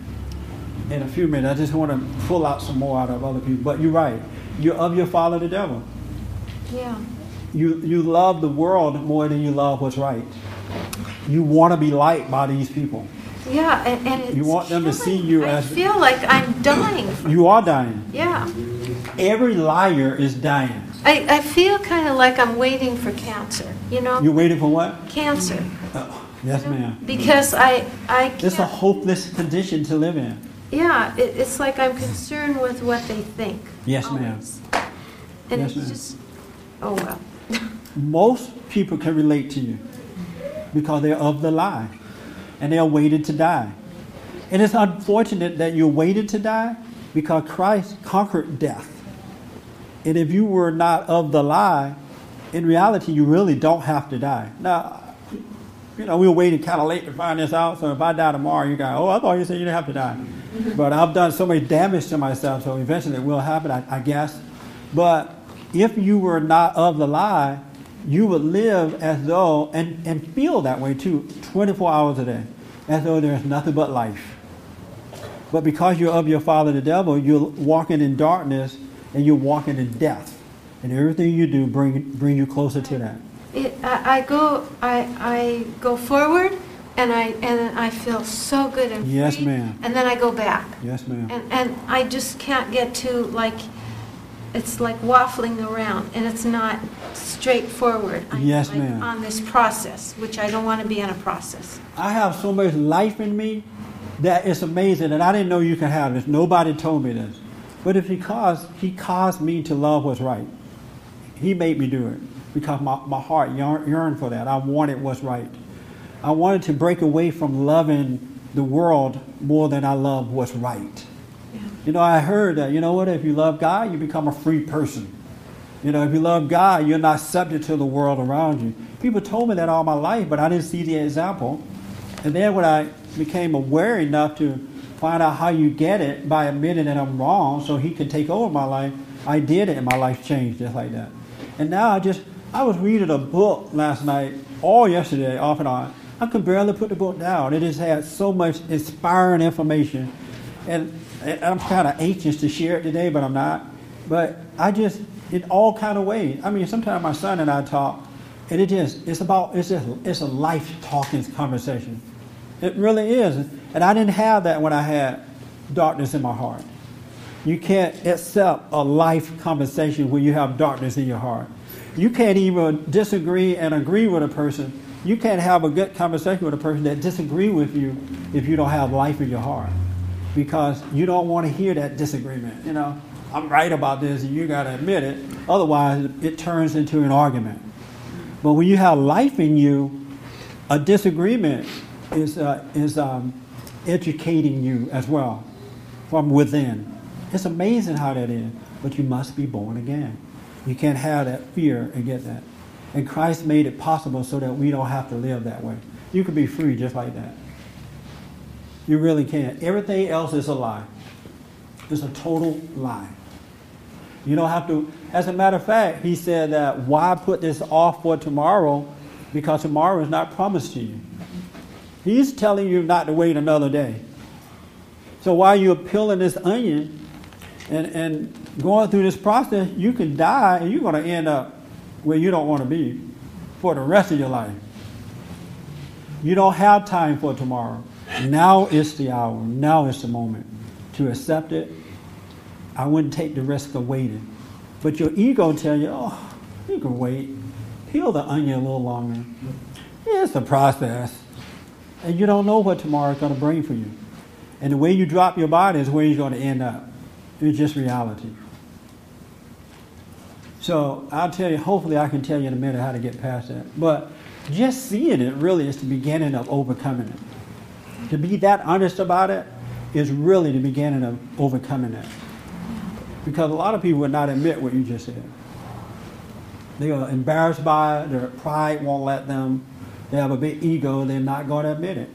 In a few minutes, I just want to pull out some more out of other people. But you're right. You're of your father, the devil. Yeah. You, you love the world more than you love what's right. You want to be liked by these people. Yeah, and, and it's You want them to see you I as- I feel like I'm dying. You are dying. Yeah. Every liar is dying. I, I feel kind of like I'm waiting for cancer, you know? You're waiting for what? Cancer. Oh, Yes, ma'am. Because I, I It's a hopeless condition to live in. yeah, it, it's like I'm concerned with what they think. Yes, ma'am. always. And Yes, it's ma'am. just, oh well. (laughs) Most people can relate to you because they're of the lie and they're waited to die. And it's unfortunate that you're waited to die because Christ conquered death. And if you were not of the lie, in reality, you really don't have to die. Now, you know, we were waiting kind of late to find this out, so if I die tomorrow, you go, oh, I thought you said you didn't have to die. But I've done so much damage to myself, so eventually it will happen, I, I guess. But if you were not of the lie, you would live as though, and, and feel that way too, 24 hours a day, as though there's nothing but life. But because you're of your father, the devil, you're walking in darkness and you're walking in death. And everything you do bring, bring you closer to that. It, I, I go, I, I go forward and I, and I feel so good and Yes, free, ma'am. And then I go back. Yes, ma'am. And, and I just can't get to like, it's like waffling around and it's not straightforward. I'm Yes, like ma'am. On this process, which I don't want to be in a process. I have so much life in me that it's amazing, and I didn't know you could have this. Nobody told me this. But it's because He caused me to love what's right. He made me do it because my, my heart yearn- yearned for that. I wanted what's right. I wanted to break away from loving the world more than I love what's right. You know, I heard that, you know what, if you love God, you become a free person. You know, if you love God, you're not subject to the world around you. People told me that all my life, but I didn't see the example. And then when I became aware enough to find out how you get it by admitting that I'm wrong so he could take over my life, I did it and my life changed just like that. And now I just, I was reading a book last night, all yesterday, off and on. I could barely put the book down. It just had so much inspiring information. And, and I'm kind of anxious to share it today, but I'm not. But I just, in all kind of ways. I mean, sometimes my son and I talk, and it just, it's about, it's just, it's a life talking conversation. It really is. And I didn't have that when I had darkness in my heart. You can't accept a life conversation when you have darkness in your heart. You can't even disagree and agree with a person. You can't have a good conversation with a person that disagree with you if you don't have life in your heart. Because you don't want to hear that disagreement. You know, I'm right about this and you got to admit it. Otherwise, it turns into an argument. But when you have life in you, a disagreement is, uh, is um, educating you as well from within. It's amazing how that is, but you must be born again. You can't have that fear and get that. And Christ made it possible so that we don't have to live that way. You can be free just like that. You really can. Everything else is a lie. It's a total lie. You don't have to. As a matter of fact, he said that why put this off for tomorrow? Because tomorrow is not promised to you. He's telling you not to wait another day. So while you're peeling this onion and, and going through this process, you can die and you're going to end up where you don't want to be for the rest of your life. You don't have time for tomorrow. Now is the hour. Now is the moment to accept it. I wouldn't take the risk of waiting. But your ego tell you, oh, you can wait. Peel the onion a little longer. It's a process. And you don't know what tomorrow is going to bring for you. And the way you drop your body is where you're going to end up. It's just reality. So I'll tell you, hopefully I can tell you in a minute how to get past that. But just seeing it really is the beginning of overcoming it. To be that honest about it is really the beginning of overcoming it. Because a lot of people would not admit what you just said. They are embarrassed by it, their pride won't let them. They have a big ego, they're not going to admit it.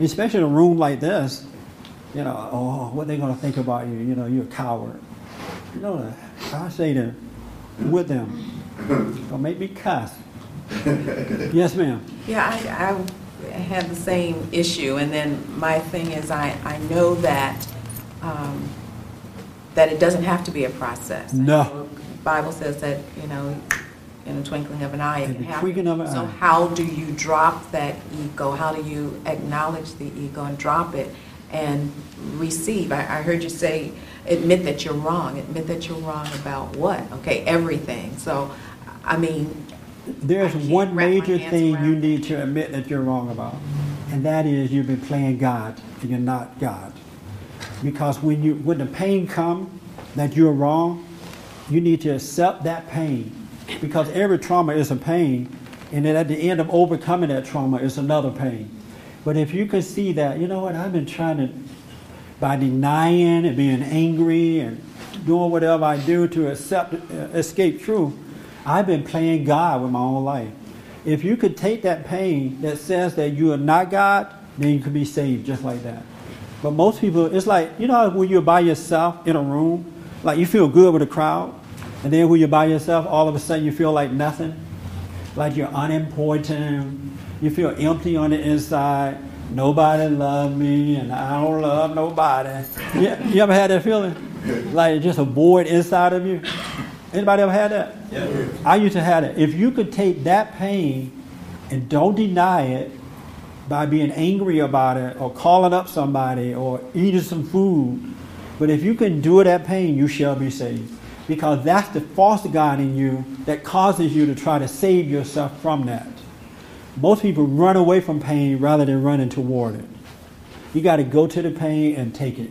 Especially in a room like this, you know, oh, what are they going to think about you? You know, you're a coward. You know, I say to with them, don't make me cuss. (laughs) yes, ma'am. Yeah, I, I had the same issue, and then my thing is, I, I know that um, that it doesn't have to be a process. No. The Bible says that you know, in a twinkling of an eye, it can happen. of an so eye. how do you drop that ego? How do you acknowledge the ego and drop it and receive? I, I heard you say, admit that you're wrong. Admit that you're wrong about what? Okay, everything. So, I mean, There's one major thing you need to admit that you're wrong about, and that is you've been playing God and you're not God. Because when you when the pain comes that you're wrong, you need to accept that pain. Because every trauma is a pain, and then at the end of overcoming that trauma is another pain. But if you can see that, you know what, I've been trying to by denying and being angry and doing whatever I do to accept, uh, escape truth, I've been playing God with my own life. If you could take that pain that says that you are not God, then you could be saved just like that. But most people, it's like, you know, when you're by yourself in a room, like you feel good with a crowd, and then when you're by yourself, all of a sudden you feel like nothing, like you're unimportant, you feel empty on the inside. Nobody love me, and I don't love nobody. You, you ever had that feeling? Like just a void inside of you? Anybody ever had that? Yeah. I used to have it. If you could take that pain and don't deny it by being angry about it or calling up somebody or eating some food, but if you can do that pain, you shall be saved. Because that's the false God in you that causes you to try to save yourself from that. Most people run away from pain rather than running toward it. You got to go to the pain and take it.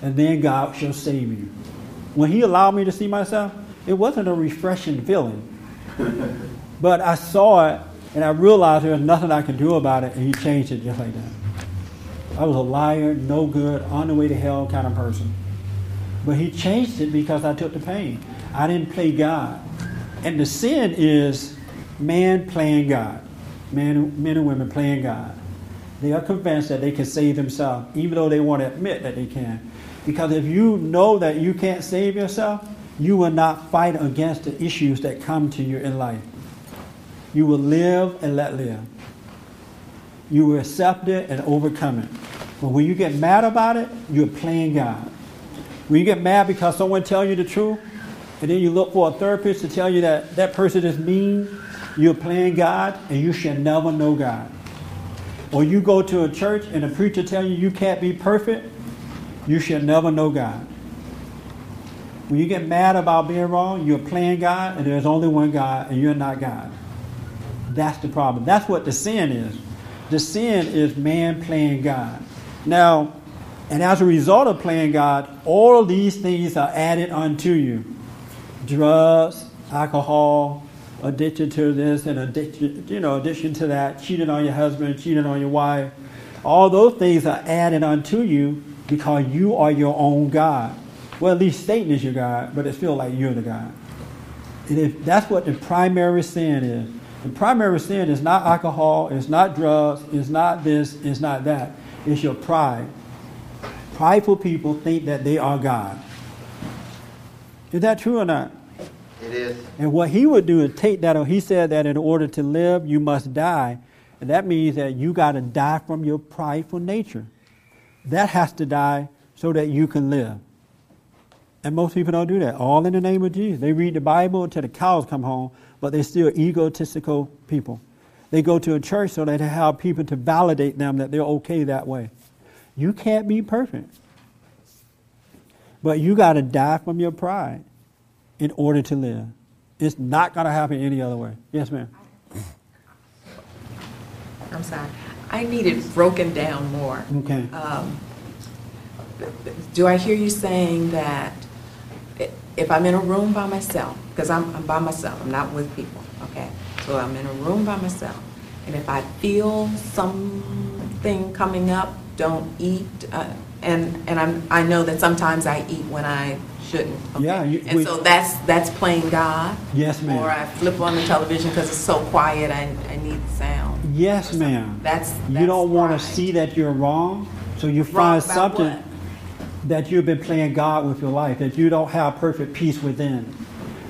And then God shall save you. When He allowed me to see myself, it wasn't a refreshing feeling. (laughs) But I saw it and I realized there was nothing I could do about it, and He changed it just like that. I was a liar, no good, on the way to hell kind of person. But he changed it because I took the pain. I didn't play God. And the sin is man playing God. Man, men and women playing God. They are convinced that they can save themselves, even though they want to admit that they can. Because if you know that you can't save yourself, you will not fight against the issues that come to you in life. You will live and let live. You will accept it and overcome it. But when you get mad about it, you're playing God. When you get mad because someone tells you the truth, and then you look for a therapist to tell you that that person is mean, you're playing God, and you shall never know God. Or you go to a church and a preacher tell you you can't be perfect, you shall never know God. When you get mad about being wrong, you're playing God, and there's only one God, and you're not God. That's the problem. That's what the sin is. The sin is man playing God. Now, and as a result of playing God, all these things are added unto you drugs, alcohol, addiction to this and addiction, you know, addiction to that, cheating on your husband, cheating on your wife. All those things are added unto you because you are your own God. Well, at least Satan is your God, but it feels like you're the God. And if that's what the primary sin is. The primary sin is not alcohol, it's not drugs, it's not this, it's not that. It's your pride. Prideful people think that they are God. Is that true or not? It is. And what he would do is take that, he said that in order to live, you must die. And that means that you got to die from your prideful nature. That has to die so that you can live. And most people don't do that. All in the name of Jesus. They read the Bible until the cows come home, but they're still egotistical people. They go to a church so that they have people to validate them that they're okay that way. You can't be perfect. But you got to die from your pride in order to live. It's not going to happen any other way. Yes, ma'am. I'm sorry. I need it broken down more. Okay. Um, do I hear you saying that if I'm in a room by myself, because I'm, I'm by myself, I'm not with people, okay? So I'm in a room by myself, and if I feel something coming up, don't eat, uh, and, and I'm, I know that sometimes I eat when I shouldn't. okay? Yeah, you- And we- so that's, that's playing God? Yes, ma'am. Or I flip on the television because it's so quiet, I, I need sound. Yes, ma'am. That's, You don't want to see that you're wrong, so you Wrong find something what? That you've been playing God with your life, that you don't have perfect peace within,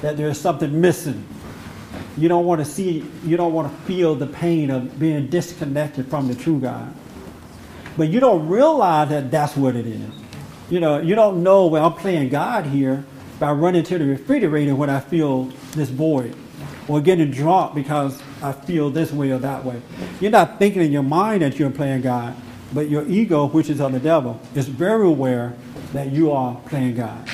that there's something missing. You don't want to see, you don't want to feel the pain of being disconnected from the true God. But you don't realize that that's what it is. You know, you don't know, well, I'm playing God here by running to the refrigerator when I feel this void or getting drunk because I feel this way or that way. You're not thinking in your mind that you're playing God, but your ego, which is of the devil, is very aware that you are playing God.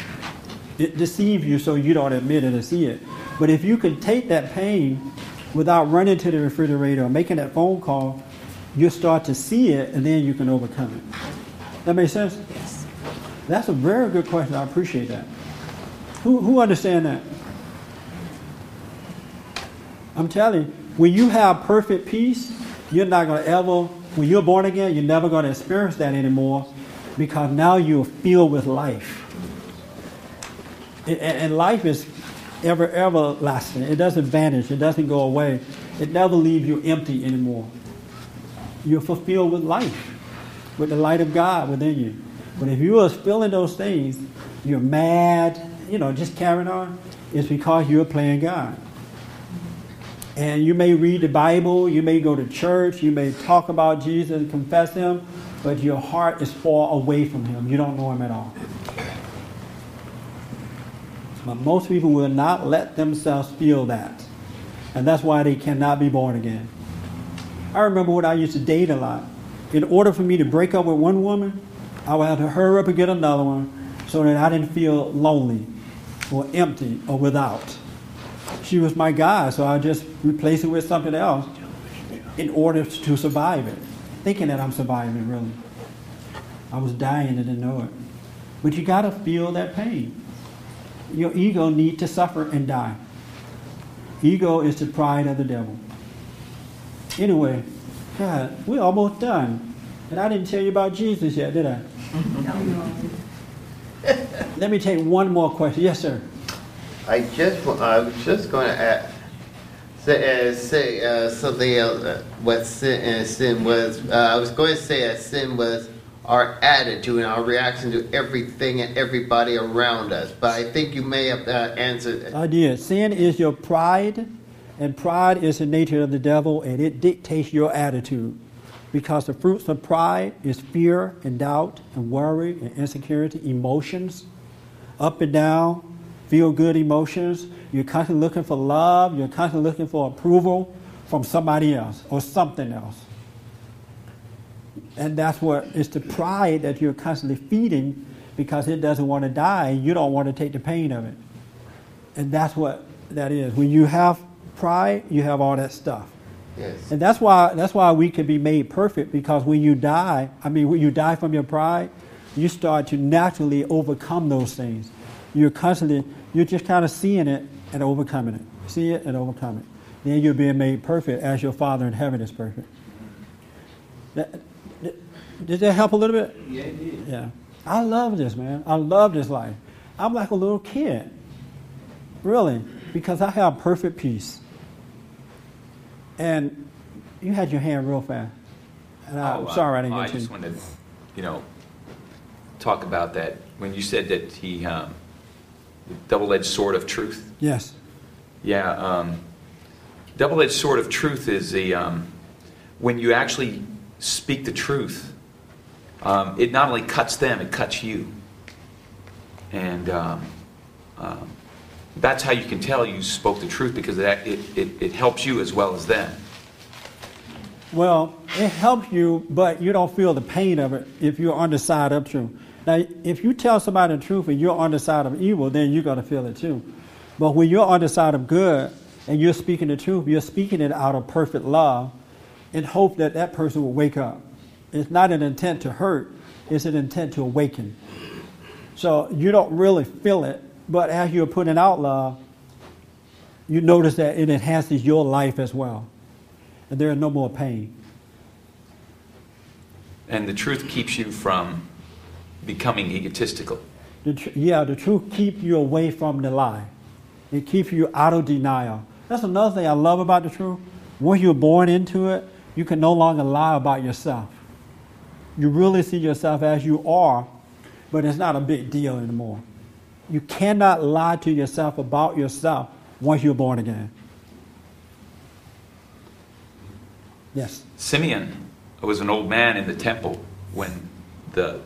It deceives you so you don't admit it or see it. But if you can take that pain without running to the refrigerator or making that phone call, you'll start to see it and then you can overcome it. That makes sense? Yes. That's a very good question. I appreciate that. Who, who understand that? I'm telling you, when you have perfect peace, you're not going to ever, when you're born again, you're never going to experience that anymore because now you're filled with life. And, and life is ever, everlasting. It doesn't vanish. It doesn't go away. It never leaves you empty anymore. You're fulfilled with life, with the light of God within you. But if you are feeling those things, you're mad, you know, just carrying on, it's because you're playing God. And you may read the Bible, you may go to church, you may talk about Jesus and confess Him, but your heart is far away from Him. You don't know Him at all. But most people will not let themselves feel that. And that's why they cannot be born again. I remember when I used to date a lot. In order for me to break up with one woman, I would have to hurry up and get another one so that I didn't feel lonely or empty or without. She was my guy, so I just replace it with something else in order to survive it, thinking that I'm surviving, really. I was dying and didn't know it. But you got to feel that pain. Your ego need to suffer and die. Ego is the pride of the devil. Anyway, God, we're almost done. And I didn't tell you about Jesus yet, did I? Let me take one more question. Yes, sir. I just, I was just going to say, uh, say uh, something else. Uh, what sin, uh, sin was? Uh, I was going to say that sin was our attitude and our reaction to everything and everybody around us. But I think you may have uh, answered. I did. Sin is your pride, and pride is the nature of the devil, and it dictates your attitude. Because the fruits of pride is fear and doubt and worry and insecurity, emotions, up and down, feel good emotions. You're constantly looking for love, you're constantly looking for approval from somebody else or something else. And that's what it's the pride that you're constantly feeding because it doesn't want to die. You don't want to take the pain of it. And that's what that is. When you have pride, you have all that stuff. Yes. And that's why that's why we can be made perfect because when you die, I mean when you die from your pride, you start to naturally overcome those things. You're constantly you're just kind of seeing it and overcoming it. See it and overcome it. Then you're being made perfect as your Father in heaven is perfect. That, that- did that help a little bit? Yeah, it did. Yeah. I love this, man. I love this life. I'm like a little kid. Really. Because I have perfect peace. And you had your hand real fast. And I'm Oh, uh, sorry I didn't I get to just you. wanted to, you know, talk about that, when you said that he, um, double-edged sword of truth. Yes. Yeah, um, double-edged sword of truth is the, um, when you actually speak the truth, um, it not only cuts them, it cuts you. And um, um, that's how you can tell you spoke the truth because it, it, it, it helps you as well as them. Well, it helps you, but you don't feel the pain of it if you're on the side of truth. Now, if you tell somebody the truth and you're on the side of evil, then you're going to feel it too. But when you're on the side of good and you're speaking the truth, you're speaking it out of perfect love in hope that that person will wake up. It's not an intent to hurt, it's an intent to awaken. So you don't really feel it, but as you're putting out love, you notice that it enhances your life as well. And there is no more pain. And the truth keeps you from becoming egotistical. The tr- yeah, the truth keeps you away from the lie. It keeps you out of denial. That's another thing I love about the truth. Once you're born into it, you can no longer lie about yourself. You really see yourself as you are, but it's not a big deal anymore. You cannot lie to yourself about yourself once you're born again. Yes. Simeon was an old man in the temple when the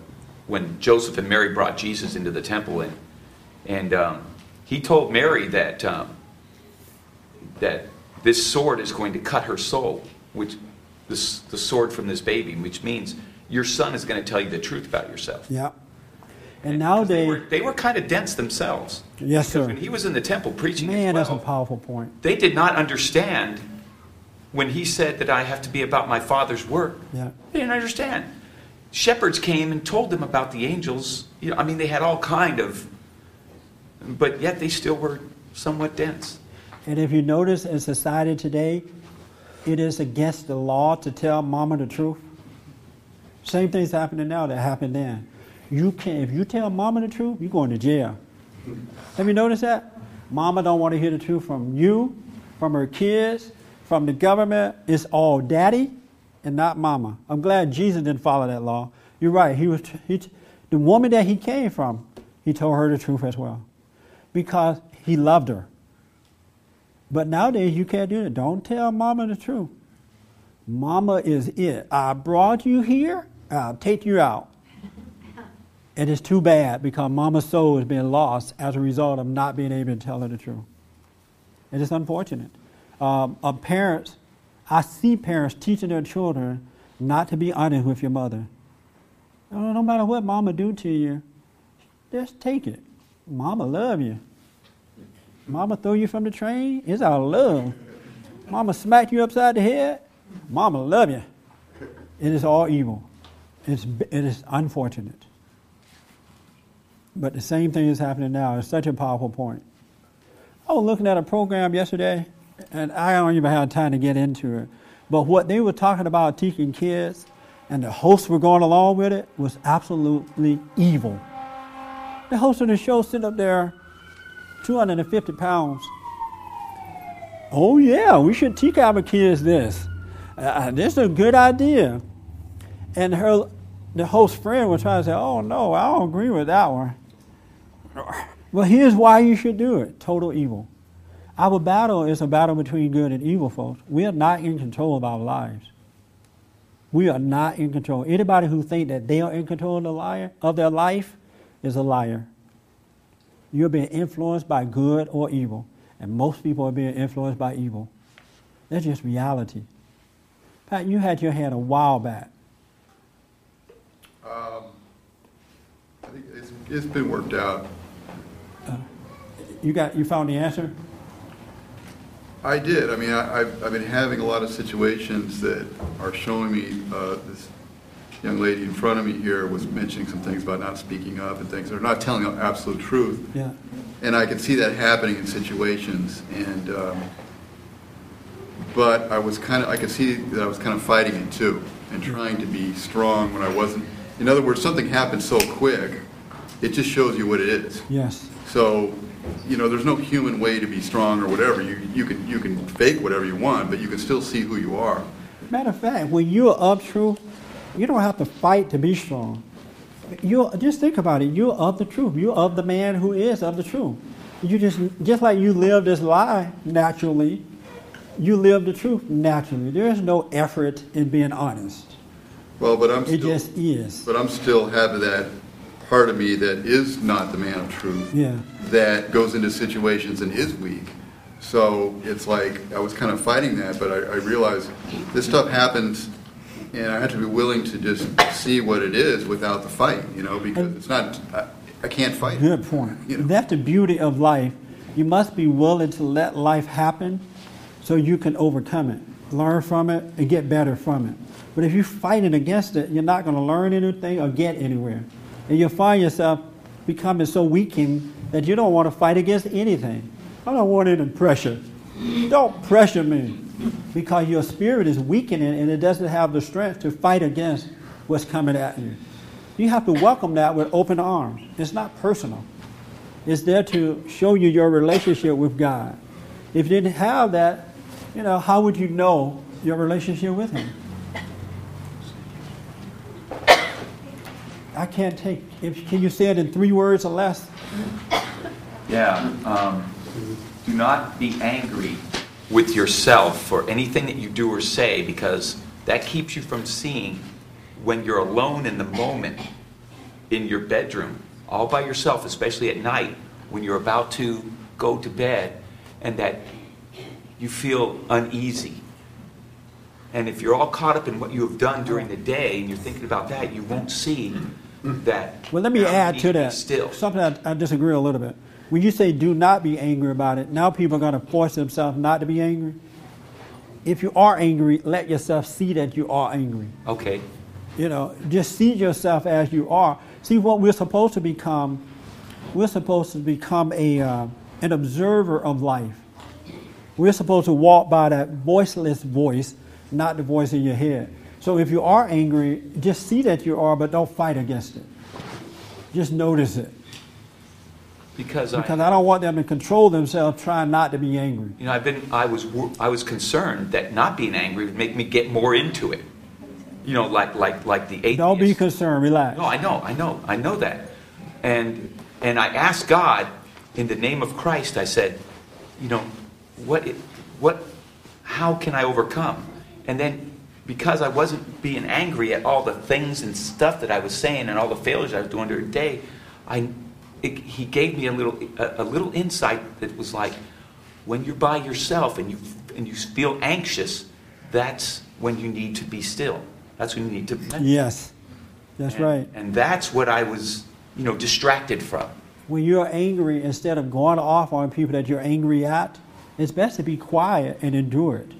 when Joseph and Mary brought Jesus into the temple, and and um, he told Mary that um, that this sword is going to cut her soul, which this the sword from this baby, which means your son is going to tell you the truth about yourself. Yeah. And now They nowadays, were, they were kind of dense themselves. yes, sir. when he was in the temple preaching Man, that's a powerful point. they did not understand when he said that I have to be about my father's work. Yeah. They didn't understand. Shepherds came and told them about the angels. You know, I mean, they had all kind of, but yet they still were somewhat dense. And if you notice in society today, it is against the law to tell mama the truth. Same thing's happening now that happened then. You can if you tell mama the truth, you're going to jail. Have you noticed that? Mama don't want to hear the truth from you, from her kids, from the government. It's all daddy and not mama. I'm glad Jesus didn't follow that law. You're right. He was he, the woman that he came from. He told her the truth as well, because he loved her. But nowadays you can't do that. Don't tell mama the truth. Mama is it. I brought you here. I'll take you out. And it's too bad because mama's soul has been lost as a result of not being able to tell her the truth. It is unfortunate. Um, parents, I see parents teaching their children not to be honest with your mother. No, matter what mama do to you, just take it. Mama love you. Mama throw you from the train, it's of love. Mama smack you upside the head, mama love you. It is all evil. It's, it is unfortunate. But the same thing is happening now. It's such a powerful point. I was looking at a program yesterday, and I don't even have time to get into it. But what they were talking about teaching kids, and the hosts were going along with it, was absolutely evil. The host of the show sitting up there, 250 pounds. Oh, yeah, we should teach our kids this. Uh, this is a good idea. And her, the host friend was trying to say, oh, no, I don't agree with that one. Well, here's why you should do it total evil. Our battle is a battle between good and evil, folks. We are not in control of our lives. We are not in control. Anybody who thinks that they are in control of, the liar, of their life is a liar. You're being influenced by good or evil, and most people are being influenced by evil. That's just reality. Pat, you had your hand a while back. Um, I think it's, it's been worked out. You got you found the answer? I did. I mean, I, I've, I've been having a lot of situations that are showing me, uh, this young lady in front of me here was mentioning some things about not speaking up and things, or not telling the absolute truth. Yeah. And I could see that happening in situations, and, um, but I was kind of, I could see that I was kind of fighting it too, and trying to be strong when I wasn't. In other words, something happened so quick, it just shows you what it is. Yes. So, you know, there's no human way to be strong or whatever. You, you can you can fake whatever you want, but you can still see who you are. Matter of fact, when you're of truth, you don't have to fight to be strong. You just think about it. You're of the truth. You're of the man who is of the truth. You just just like you live this lie naturally, you live the truth naturally. There is no effort in being honest. Well, but I'm It still, just is. but I'm still having that part of me that is not the man of truth. Yeah. That goes into situations and is weak. So it's like I was kind of fighting that, but I, I realized this stuff happens, and I have to be willing to just see what it is without the fight. You know, because it's not. I, I can't fight. it. Good point. That's the beauty of life. You must be willing to let life happen so you can overcome it, learn from it, and get better from it. But if you're fighting against it, you're not going to learn anything or get anywhere. And you'll find yourself becoming so weakened that you don't want to fight against anything. I don't want any pressure. Don't pressure me because your spirit is weakening and it doesn't have the strength to fight against what's coming at you. You have to welcome that with open arms. It's not personal. It's there to show you your relationship with God. If you didn't have that, you know, how would you know your relationship with Him? I can't take. If can you say it in three words or less? Yeah. Um, do not be angry with yourself for anything that you do or say because that keeps you from seeing when you're alone in the moment in your bedroom, all by yourself, especially at night when you're about to go to bed and that you feel uneasy. And if you're all caught up in what you have done during the day and you're thinking about that, you won't see that. Well, let me add to that. Still. Something I, I disagree a little bit. When you say do not be angry about it, now people are going to force themselves not to be angry. If you are angry, let yourself see that you are angry. Okay. You know, just see yourself as you are. See what we're supposed to become. We're supposed to become a uh, an observer of life. We're supposed to walk by that voiceless voice, not the voice in your head. So if you are angry, just see that you are, but don't fight against it. Just notice it. Because, Because I, I don't want them to control themselves trying not to be angry. you know, I've been, I was, I was concerned that not being angry would make me get more into it. You know, like, like, like the atheist. Don't be concerned. Relax. No, I know, I know, I know that. And and I asked God in the name of Christ, I said, you know, what it- what how can I overcome? And then because I wasn't being angry at all the things and stuff that I was saying and all the failures I was doing during the day, I it, he gave me a little a, a little insight that was like when you're by yourself and you and you feel anxious, that's when you need to be still. That's when you need to. Yes, that's right. And that's what I was, you know, distracted from. When you're angry, instead of going off on people that you're angry at, it's best to be quiet and endure it.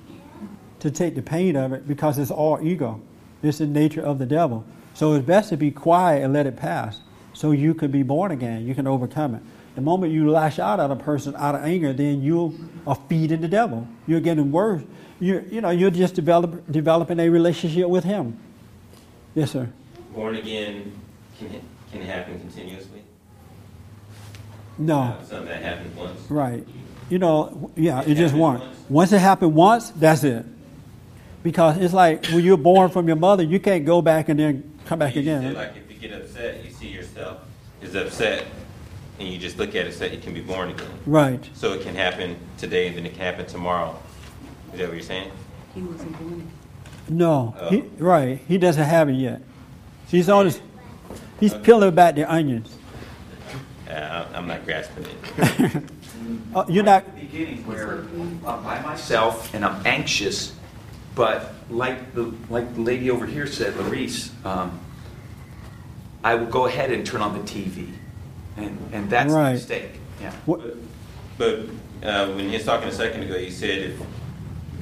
To take the pain of it because it's all ego. It's the nature of the devil. So it's best to be quiet and let it pass so you can be born again. You can overcome it. The moment you lash out at a person out of anger, then you are feeding the devil. You're getting worse. You're, you know you're just develop, developing a relationship with him. Yes, sir. Born again can it, can it happen continuously? No. Something that happened once. Right. You know, yeah, it just once. Once it happened once, that's it. Because it's like when you're born from your mother, you can't go back and then come back You again. said, like if you get upset, you see yourself is upset, and you just look at it, say you can be born again. Right. So it can happen today, and then it can happen tomorrow. Is that what you're saying? He wasn't born No, Oh. he, right. He doesn't have it yet. He's on his, he's peeling back the onions. Uh, I'm not grasping it. (laughs) Uh, you're not. the beginning where I'm by myself and I'm anxious, but like the like the lady over here said, Larice, um, I will go ahead and turn on the TV, and and that's Right. the mistake. Yeah. But uh, when he was talking a second ago, you said if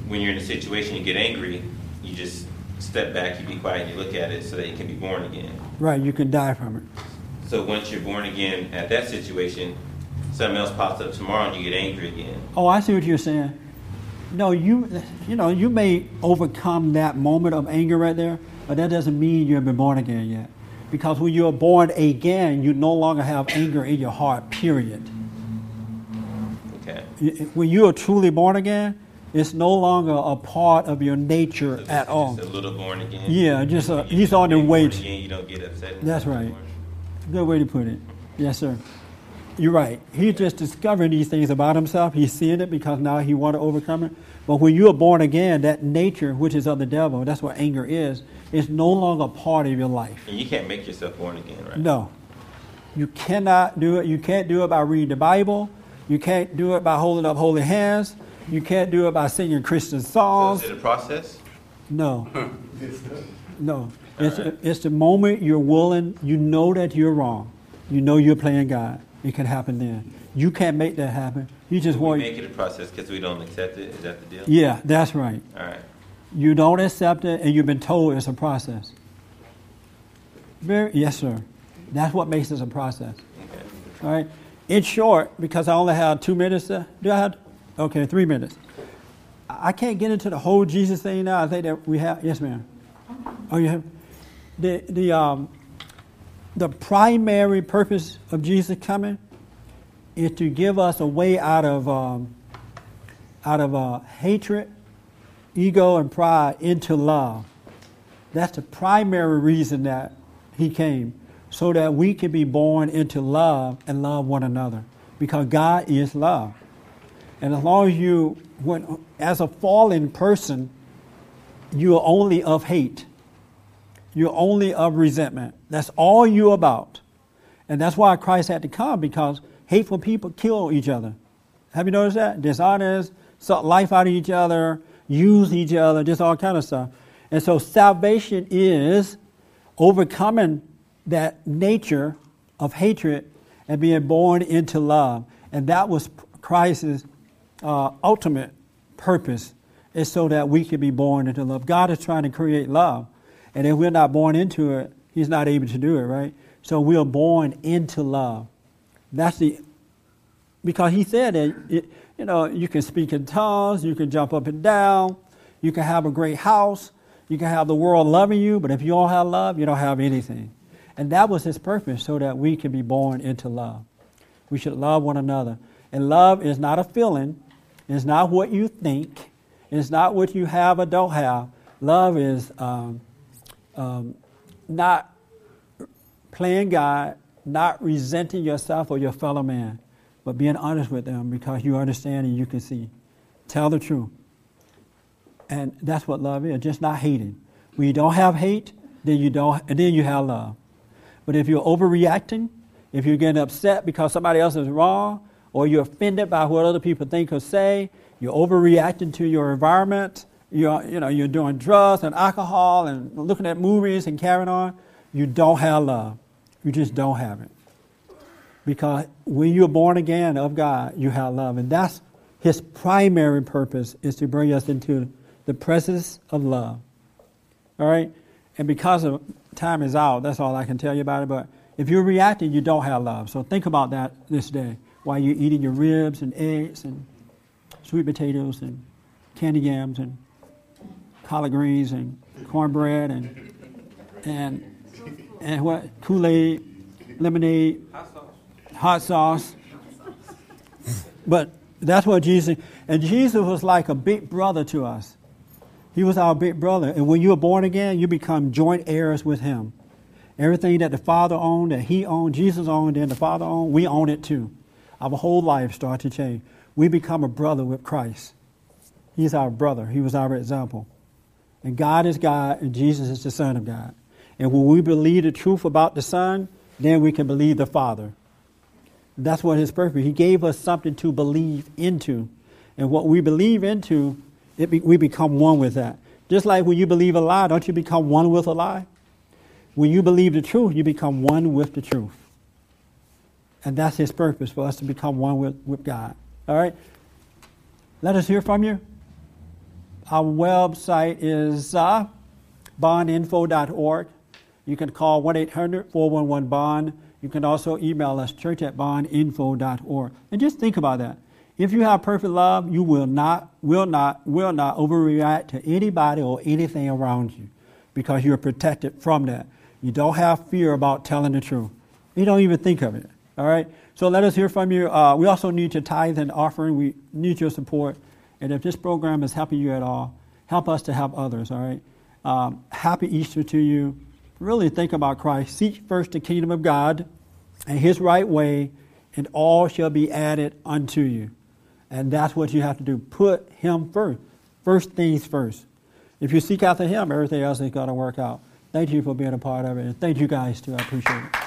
when you're in a situation you get angry, you just step back, you be quiet, you look at it so that you can be born again. Right, you can die from it. So once you're born again at that situation, something else pops up tomorrow and you get angry again. Oh, I see what you're saying. No, you, you know, you may overcome that moment of anger right there, but that doesn't mean you've been born again yet. Because when you're born again, you no longer have anger in your heart. Period. Okay. When you are truly born again, it's no longer a part of your nature at all. Just a little born again. Yeah, just a, he's on the way. born Again, you don't get upset. That's right. Good way to put it. Yes, sir. You're right. He's just discovering these things about himself. He's seeing it because now he want to overcome it. But when you are born again, that nature, which is of the devil, that's what anger is, is no longer part of your life. And you can't make yourself born again, right? No. You cannot do it. You can't do it by reading the Bible. You can't do it by holding up holy hands. You can't do it by singing Christian So songs. is it a process? No. (laughs) No. It's, it's the moment you're willing, you know that you're wrong. You know you're playing God. It can happen then. You can't make that happen. You just we want. make it a process because we don't accept it. Is that the deal? Yeah, that's right. All right. You don't accept it, and you've been told it's a process. Very, yes, sir. That's what makes it a process. All right. In short, because I only have two minutes. To, do I have? Okay, three minutes. I I can't get into the whole Jesus thing now. I think that we have. Yes, ma'am. Oh, you have. The the um, the primary purpose of Jesus coming is to give us a way out of um, out of uh, hatred, ego, and pride into love. That's the primary reason that he came, so that we can be born into love and love one another, because God is love. And as long as you, when, as a fallen person, you are only of hate. You're only of resentment. That's all you're about. And that's why Christ had to come, because hateful people kill each other. Have you noticed that? Dishonest, suck life out of each other, use each other, just all kind of stuff. And so salvation is overcoming that nature of hatred and being born into love. And that was Christ's uh, ultimate purpose, is so that we can be born into love. God is trying to create love. And if we're not born into it, He's not able to do it, right? So we are born into love. That's the because he said that it, you know you can speak in tongues, you can jump up and down, you can have a great house, you can have the world loving you, but if you don't have love, you don't have anything. And that was his purpose, so that we can be born into love. We should love one another. And love is not a feeling, it's not what you think, it's not what you have or don't have. Love is um, um, not playing God, not resenting yourself or your fellow man, but being honest with them because you understand and you can see. Tell the truth. And that's what love is, just not hating. When you don't have hate, then you don't and then you have love. But if you're overreacting, if you're getting upset because somebody else is wrong, or you're offended by what other people think or say, you're overreacting to your environment, you're, you know, you're doing drugs and alcohol and looking at movies and carrying on, you don't have love. You just don't have it. Because when you're born again of God, you have love. And that's his primary purpose is to bring us into the presence of love. All right? And because of time is out, that's all I can tell you about it. But if you're reacting, you don't have love. So think about that this day while you're eating your ribs and eggs and sweet potatoes and candy yams and collard greens and cornbread and and and what Kool-Aid, lemonade, hot sauce. But that's what Jesus, and Jesus was like a big brother to us. He was our big brother. And when you are born again, you become joint heirs with him. Everything that the Father owned, that he owned, Jesus owned, and the Father owned, we own it too. Our whole life starts to change. We become a brother with Christ. He's our brother. He was our example. And God is God, and Jesus is the Son of God. And when we believe the truth about the Son, then we can believe the Father. That's what his purpose. He gave us something to believe into. And what we believe into, be, we become one with that. Just like when you believe a lie, don't you become one with a lie? When you believe the truth, you become one with the truth. And that's his purpose, for us to become one with, with God. All right? Let us hear from you. Our website is uh, bondinfo.org. You can call 1 800 411 Bond. You can also email us, church at bondinfo.org. And just think about that. If you have perfect love, you will not, will not, will not overreact to anybody or anything around you because you're protected from that. You don't have fear about telling the truth. You don't even think of it. All right? So let us hear from you. Uh, we also need your tithe and offering. We need your support. And if this program is helping you at all, help us to help others. All right? Um, happy Easter to you. Really think about Christ. Seek first the kingdom of God and his right way, and all shall be added unto you. And that's what you have to do. Put him first. First things first. If you seek after him, everything else is going to work out. Thank you for being a part of it. And thank you guys, too. I appreciate it.